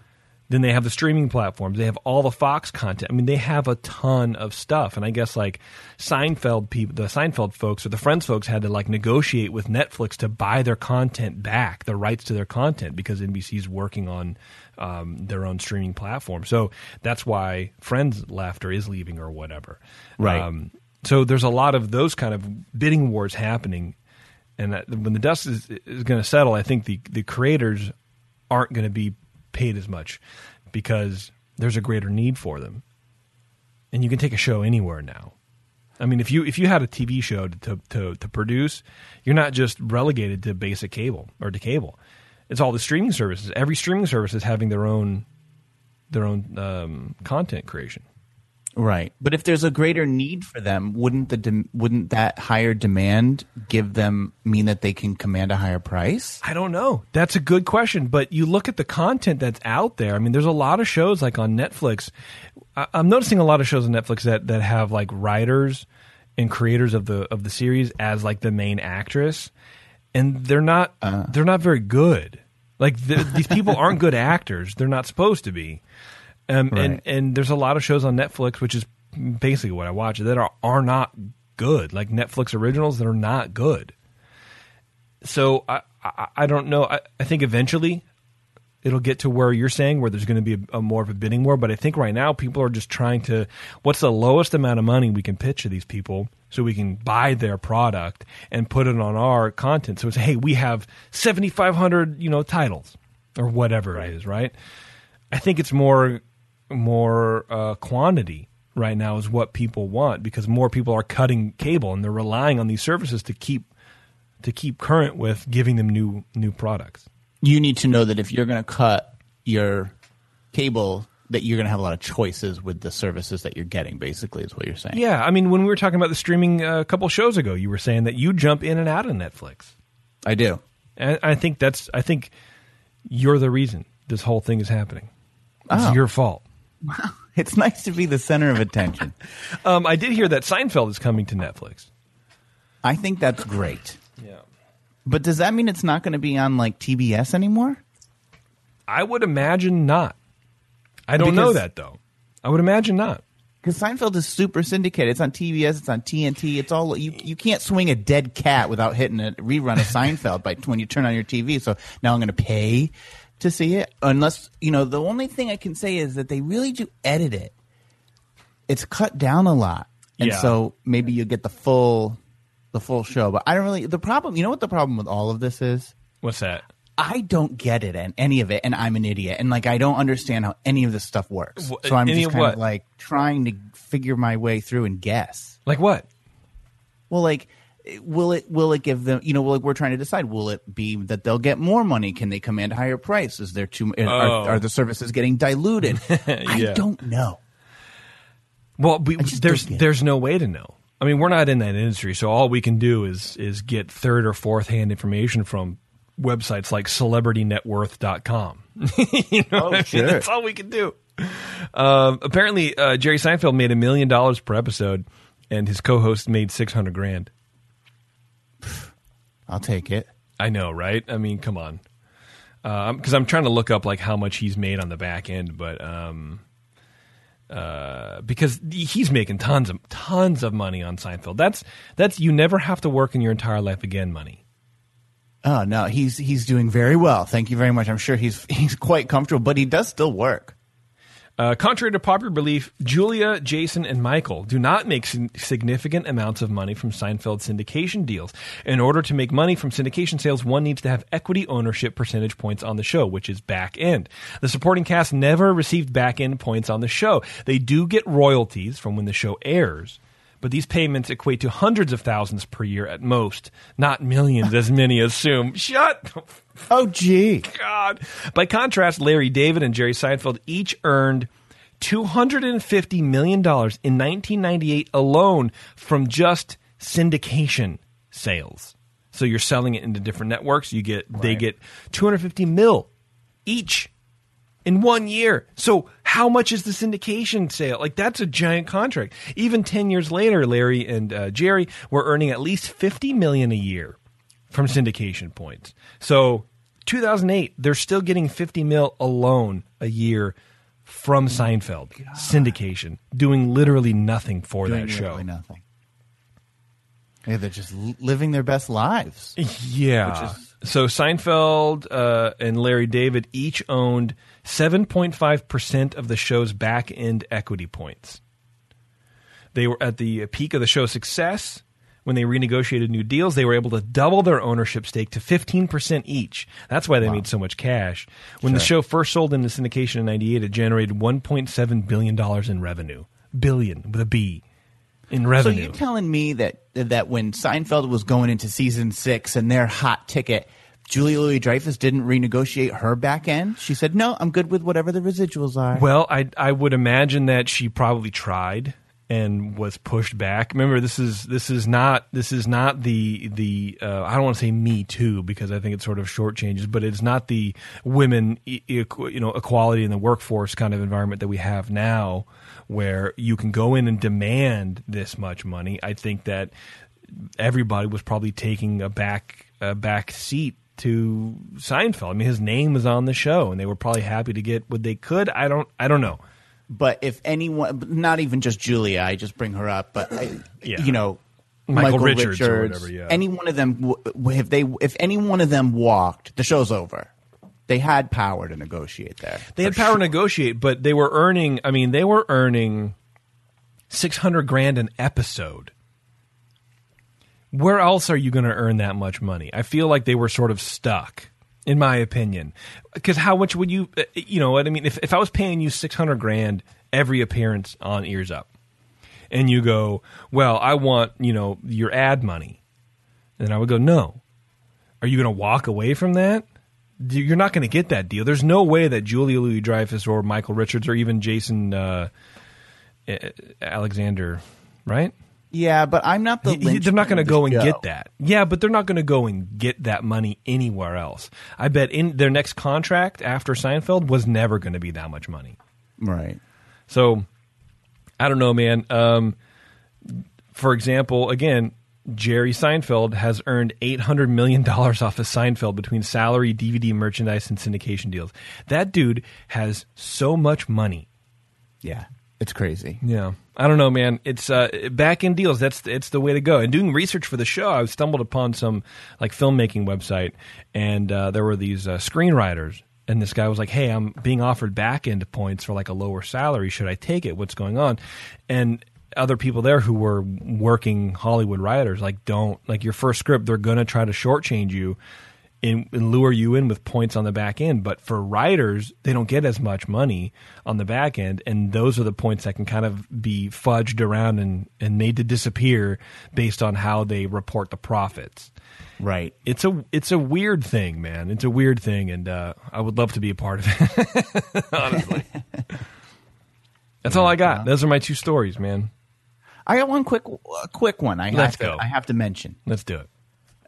Then they have the streaming platforms. They have all the Fox content. I mean, they have a ton of stuff. And I guess like Seinfeld people, the Seinfeld folks or the Friends folks had to like negotiate with Netflix to buy their content back, the rights to their content, because NBC's working on um, their own streaming platform. So that's why Friends left or is leaving or whatever. Right. Um, so there's a lot of those kind of bidding wars happening. And that, when the dust is, is going to settle, I think the, the creators aren't going to be paid as much because there's a greater need for them. And you can take a show anywhere now. I mean, if you if you had a TV show to, to to produce, you're not just relegated to basic cable or to cable. It's all the streaming services. Every streaming service is having their own their own um, content creation. Right. But if there's a greater need for them, wouldn't the dem- wouldn't that higher demand give them mean that they can command a higher price? I don't know. That's a good question. But you look at the content that's out there. I mean, there's a lot of shows like on Netflix. I- I'm noticing a lot of shows on Netflix that, that have like writers and creators of the of the series as like the main actress, and they're not uh. they're not very good. Like the, these people aren't good actors. They're not supposed to be. Um, and Right. and there's a lot of shows on Netflix, which is basically what I watch, that are are not good. Like Netflix originals that are not good so I, I, I don't know. I, I think eventually it'll get to where you're saying where there's going to be a, a more of a bidding war. But I think right now people are just trying to what's the lowest amount of money we can pitch to these people so we can buy their product and put it on our content. So it's hey, we have 7,500 you know titles or whatever it is, right? I think it's more more uh, quantity right now is what people want because more people are cutting cable and they're relying on these services to keep to keep current with giving them new new products. You need to know that if you're going to cut your cable, that you're going to have a lot of choices with the services that you're getting. Basically, is what you're saying. Yeah, I mean, when we were talking about the streaming uh, a couple shows ago, you were saying that you jump in and out of Netflix, I do. and I think that's I think you're the reason this whole thing is happening. It's Oh. your fault. Wow, *laughs* it's nice to be the center of attention. Um, I did hear that Seinfeld is coming to Netflix. I think that's great. Yeah, But does that mean it's not going to be on like TBS anymore? I would imagine not. I don't know that though. I would imagine not. Because Seinfeld is super syndicated. It's on TBS. It's on TNT. It's all you. You can't swing a dead cat without hitting a rerun of Seinfeld by when you turn on your TV. So now I'm going to pay to see it, unless you know. The only thing I can say is that they really do edit it. It's cut down a lot, and Yeah. so maybe you get the full, the full show. But I don't really. The problem, you know, what the problem with all of this is. What's that? I don't get it and any of it, and I'm an idiot, and like I don't understand how any of this stuff works. So I'm any just kind of like trying to figure my way through and guess. Like what? Well, like, will it will it give them? You know, like we're trying to decide. Will it be that they'll get more money? Can they command a higher price? Is there too? Oh. Are, are the services getting diluted? *laughs* Yeah. I don't know. Well, we, there's don't get it. there's no way to know. I mean, we're not in that industry, so all we can do is is get third or fourth hand information from websites like celebritynetworth.com. *laughs* you know, Oh, what I mean? sure. that's all we can do. Um, apparently, uh, Jerry Seinfeld made a million dollars per episode, and his co-host made six hundred grand. I'll take it. I know, right? I mean, come on. Because I'm trying to look up like how much he's made on the back end, but um, uh, because he's making tons of tons of money on Seinfeld. That's that's you never have to work in your entire life again. Money. Oh no, he's he's doing very well. Thank you very much. I'm sure he's *laughs* he's quite comfortable, but he does still work. Uh, contrary to popular belief, Julia, Jason, and Michael do not make significant amounts of money from Seinfeld syndication deals. In order to make money from syndication sales, one needs to have equity ownership percentage points on the show, which is back end. The supporting cast never received back end points on the show. They do get royalties from when the show airs, but these payments equate to hundreds of thousands per year at most, not millions, as many *laughs* assume. Shut Oh gee. God. By contrast, Larry David and Jerry Seinfeld each earned $250 million in 1998 alone from just syndication sales. So you're selling it into different networks. You get they get 250 mil each in one year. So how much is the syndication sale? Like that's a giant contract. Even 10 years later, Larry and uh, Jerry were earning at least 50 million a year from syndication points. So 2008, they're still getting 50 mil alone a year from Seinfeld syndication, doing literally nothing for Doing that show. literally nothing. Yeah, they're just living their best lives. Yeah. Is- so Seinfeld uh, and Larry David each owned 7.5% of the show's back end equity points. They were at the peak of the show's success. When they renegotiated new deals, they were able to double their ownership stake to 15% each. That's why they made so much cash. When the show first sold into syndication in 98, it generated $1.7 billion in revenue. Billion with a B in revenue. So revenue. you telling me that that when Seinfeld was going into season six and their hot ticket, Julia Louis Dreyfus didn't renegotiate her back end? She said, "No, I'm good with whatever the residuals are." Well, I I would imagine that she probably tried and was pushed back. Remember, this is this is not this is not the the uh, I don't want to say Me Too because I think it sort of shortchanges, but it's not the women e- equ- you know equality in the workforce kind of environment that we have now, where you can go in and demand this much money. I think that everybody was probably taking a back a back seat to Seinfeld. I mean, his name was on the show, and they were probably happy to get what they could. I don't I don't know. but if anyone, not even just Julia, I just bring her up, but I, Yeah. you know, Michael Michael, Richards Richards, or whatever, yeah. any one of them, if they, if any one of them walked, the show's over. They had power to negotiate there. They had power sure. to negotiate, but they were earning. I mean, they were earning six hundred grand an episode. Where else are you going to earn that much money? I feel like they were sort of stuck, in my opinion. Because how much would you, uh, you know what I mean? If if I was paying you six hundred grand every appearance on Ears Up, and you go, well, I want you know your ad money, and I would go, no. Are you going to walk away from that? You're not going to get that deal. There's no way that Julia Louis Dreyfus or Michael Richards or even Jason uh, Alexander, right? Yeah, but I'm not the. He- he- they're not going to go and show. get that. Yeah, but they're not going to go and get that money anywhere else. I bet in their next contract after Seinfeld was never going to be that much money. Right. So I don't know, man. Um, for example, again, Jerry Seinfeld has earned eight hundred million dollars off of Seinfeld between salary, DVD merchandise, and syndication deals. That dude has so much money. Yeah, it's crazy. Yeah, I don't know, man. It's uh, back end deals. That's it's the way to go. And doing research for the show, I stumbled upon some like filmmaking website, and uh, there were these uh, screenwriters. And this guy was like, "Hey, I'm being offered back end points for like a lower salary. Should I take it? What's going on?" And other people there who were working Hollywood writers like, "Don't like your first script. They're gonna try to shortchange you." And, and lure you in with points on the back end. But for writers, they don't get as much money on the back end, and those are the points that can kind of be fudged around and, and made to disappear based on how they report the profits. Right. It's a it's a weird thing, man. It's a weird thing, and uh, I would love to be a part of it. *laughs* Honestly, *laughs* that's all I got. Those are my two stories, man. I got one quick, quick one. I Let's have to, go. I have to mention. Let's do it.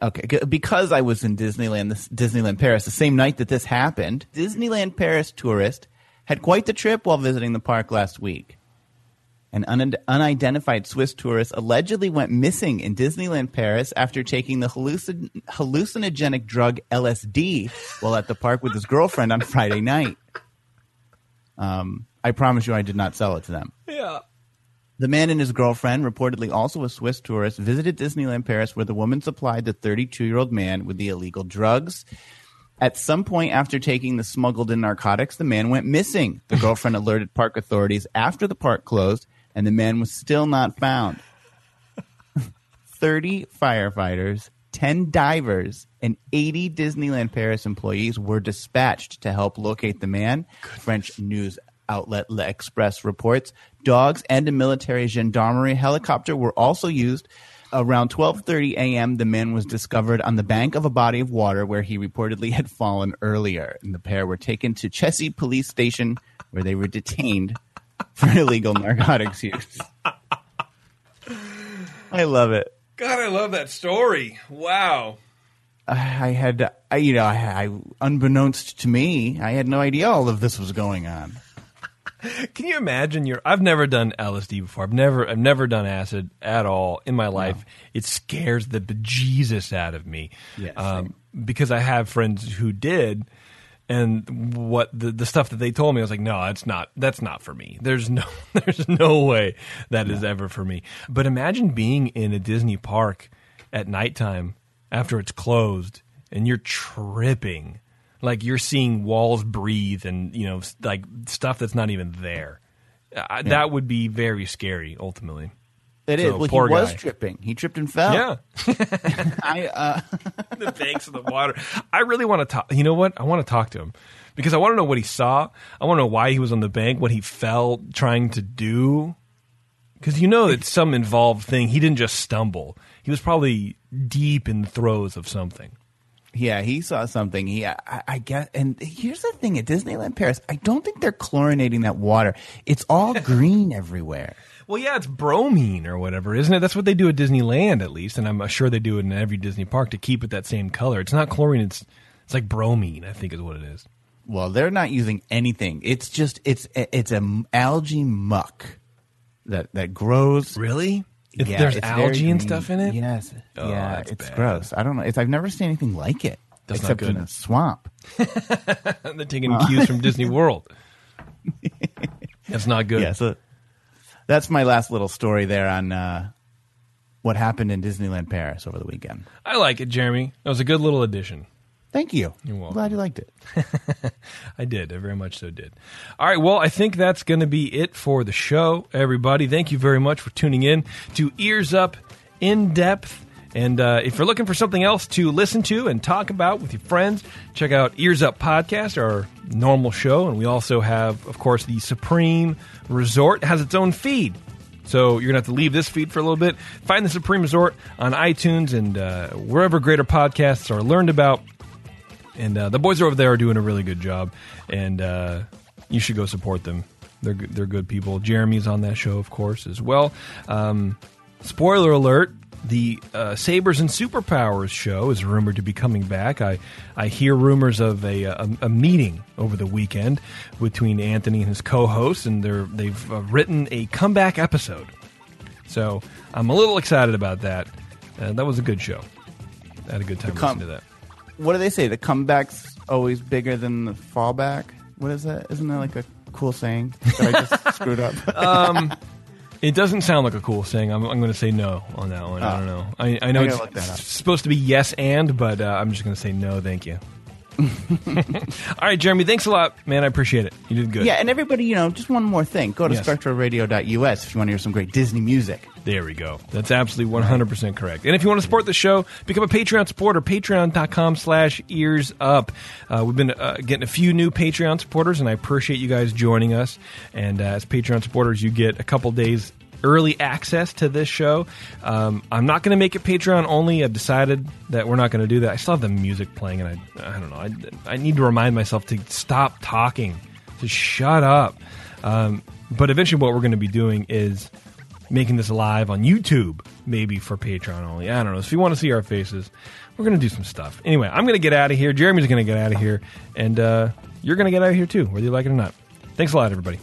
Okay, because I was in Disneyland, this Disneyland Paris, the same night that this happened, Disneyland Paris tourist had quite the trip while visiting the park last week. An un- unidentified Swiss tourist allegedly went missing in Disneyland Paris after taking the hallucin- hallucinogenic drug LSD while at the park with his girlfriend on Friday night. Um, I promise you, I did not sell it to them. Yeah. The man and his girlfriend, reportedly also a Swiss tourist, visited Disneyland Paris where the woman supplied the 32 year old man with the illegal drugs. At some point after taking the smuggled in narcotics, the man went missing. The girlfriend *laughs* alerted park authorities after the park closed, and the man was still not found. *laughs* 30 firefighters, 10 divers, and 80 Disneyland Paris employees were dispatched to help locate the man. French news outlet L'Express reports dogs and a military gendarmerie helicopter were also used. Around 12:30 a.m., the man was discovered on the bank of a body of water where he reportedly had fallen earlier. And the pair were taken to Chessy Police Station where they were detained for *laughs* illegal narcotics use. I love it. God, I love that story. Wow. I I had, I, you know, I, I, unbeknownst to me, I had no idea all of this was going on. *laughs* Can you imagine your I've never done LSD before. I've never I've never done acid at all in my life. It scares the bejesus out of me. Yeah, um, because I have friends who did and what the the stuff that they told me I was like, no, that's not that's not for me. There's no *laughs* there's no way that is ever for me. But imagine being in a Disney park at nighttime after it's closed and you're tripping like you're seeing walls breathe and you know like stuff that's not even there. Uh, that would be very scary ultimately. It is. So, Well, poor he was guy. tripping. He tripped and fell. yeah. *laughs* I, uh, *laughs* the banks of the water. I really want to talk you know what? I want to talk to him. Because i want to know what he saw. I want to know why he was on the bank what he fell trying to do. Because you know it's some involved thing he didn't just stumble. He was probably deep in the throes of something yeah, he saw something. He, I, I guess, and here's the thing: at Disneyland Paris, I don't think they're chlorinating that water. It's all *laughs* green everywhere. Well, yeah, it's bromine or whatever, isn't it? That's what they do at Disneyland, at least, and I'm sure they do it in every Disney park to keep it that same color. It's not chlorine; it's it's like bromine, I think, is what it is. Well, they're not using anything. It's just it's it's a algae muck that that grows. Really? If Yeah, there's it's very algae and stuff in it. Yes. Oh, yeah, it's bad. gross. I don't know. It's, I've never seen anything like it That's not except in good. a swamp. *laughs* They're taking *laughs* cues from Disney World. *laughs* That's not good. Yeah, so that's my last little story there on uh, what happened in Disneyland Paris over the weekend. I like it, Jeremy. That was a good little addition. Thank you. You're welcome. Glad you liked it. *laughs* I did. I very much so did. All right. Well, I think that's going to be it for the show, everybody. Thank you very much for tuning in to Ears Up in Depth. And uh, if you're looking for something else to listen to and talk about with your friends, check out Ears Up Podcast, our normal show. And we also have, of course, the Supreme Resort has its own feed. So you're gonna have to leave this feed for a little bit. Find the Supreme Resort on iTunes and uh, wherever greater podcasts are learned about. And uh, the boys over there are doing a really good job, and uh, you should go support them. They're good, they're good people. Jeremy's on that show, of course, as well. Um, spoiler alert: the uh, Sabers and Superpowers show is rumored to be coming back. I I hear rumors of a a, a meeting over the weekend between Anthony and his co-hosts, and they're they've uh, written a comeback episode. So I'm a little excited about that. Uh, that was a good show. I had a good time com- listening to that. What do they say? The comeback's always bigger than the fallback. What is that? Isn't that like a cool saying that I just *laughs* screwed up? It doesn't sound like a cool saying. I'm, I'm going to say no on that one. I don't know. I, I know I it's gotta look that up. supposed to be yes and, but uh, I'm just going to say no, thank you. *laughs* All right, Jeremy, thanks a lot, man. I appreciate it. You did good. yeah, and everybody, you know, just one more thing. Go to Yes. spectroradio.us if you want to hear some great Disney music. There we go. That's absolutely 100% correct. And if you want to support the show, become a Patreon supporter, patreon.com slash ears up. Uh, we've been uh, getting a few new Patreon supporters, and I appreciate you guys joining us. And uh, as Patreon supporters, you get a couple days early access to this show. Um, I'm not going to make it Patreon only. I've decided that we're not going to do that. I still have the music playing, and I, I don't know. I, I need to remind myself to stop talking, to shut up. Um, but eventually, what we're going to be doing is making this live on YouTube, maybe for Patreon only. I don't know. So if you want to see our faces, we're going to do some stuff. Anyway, I'm going to get out of here. Jeremy's going to get out of here. And uh, you're going to get out of here too, whether you like it or not. Thanks a lot, everybody.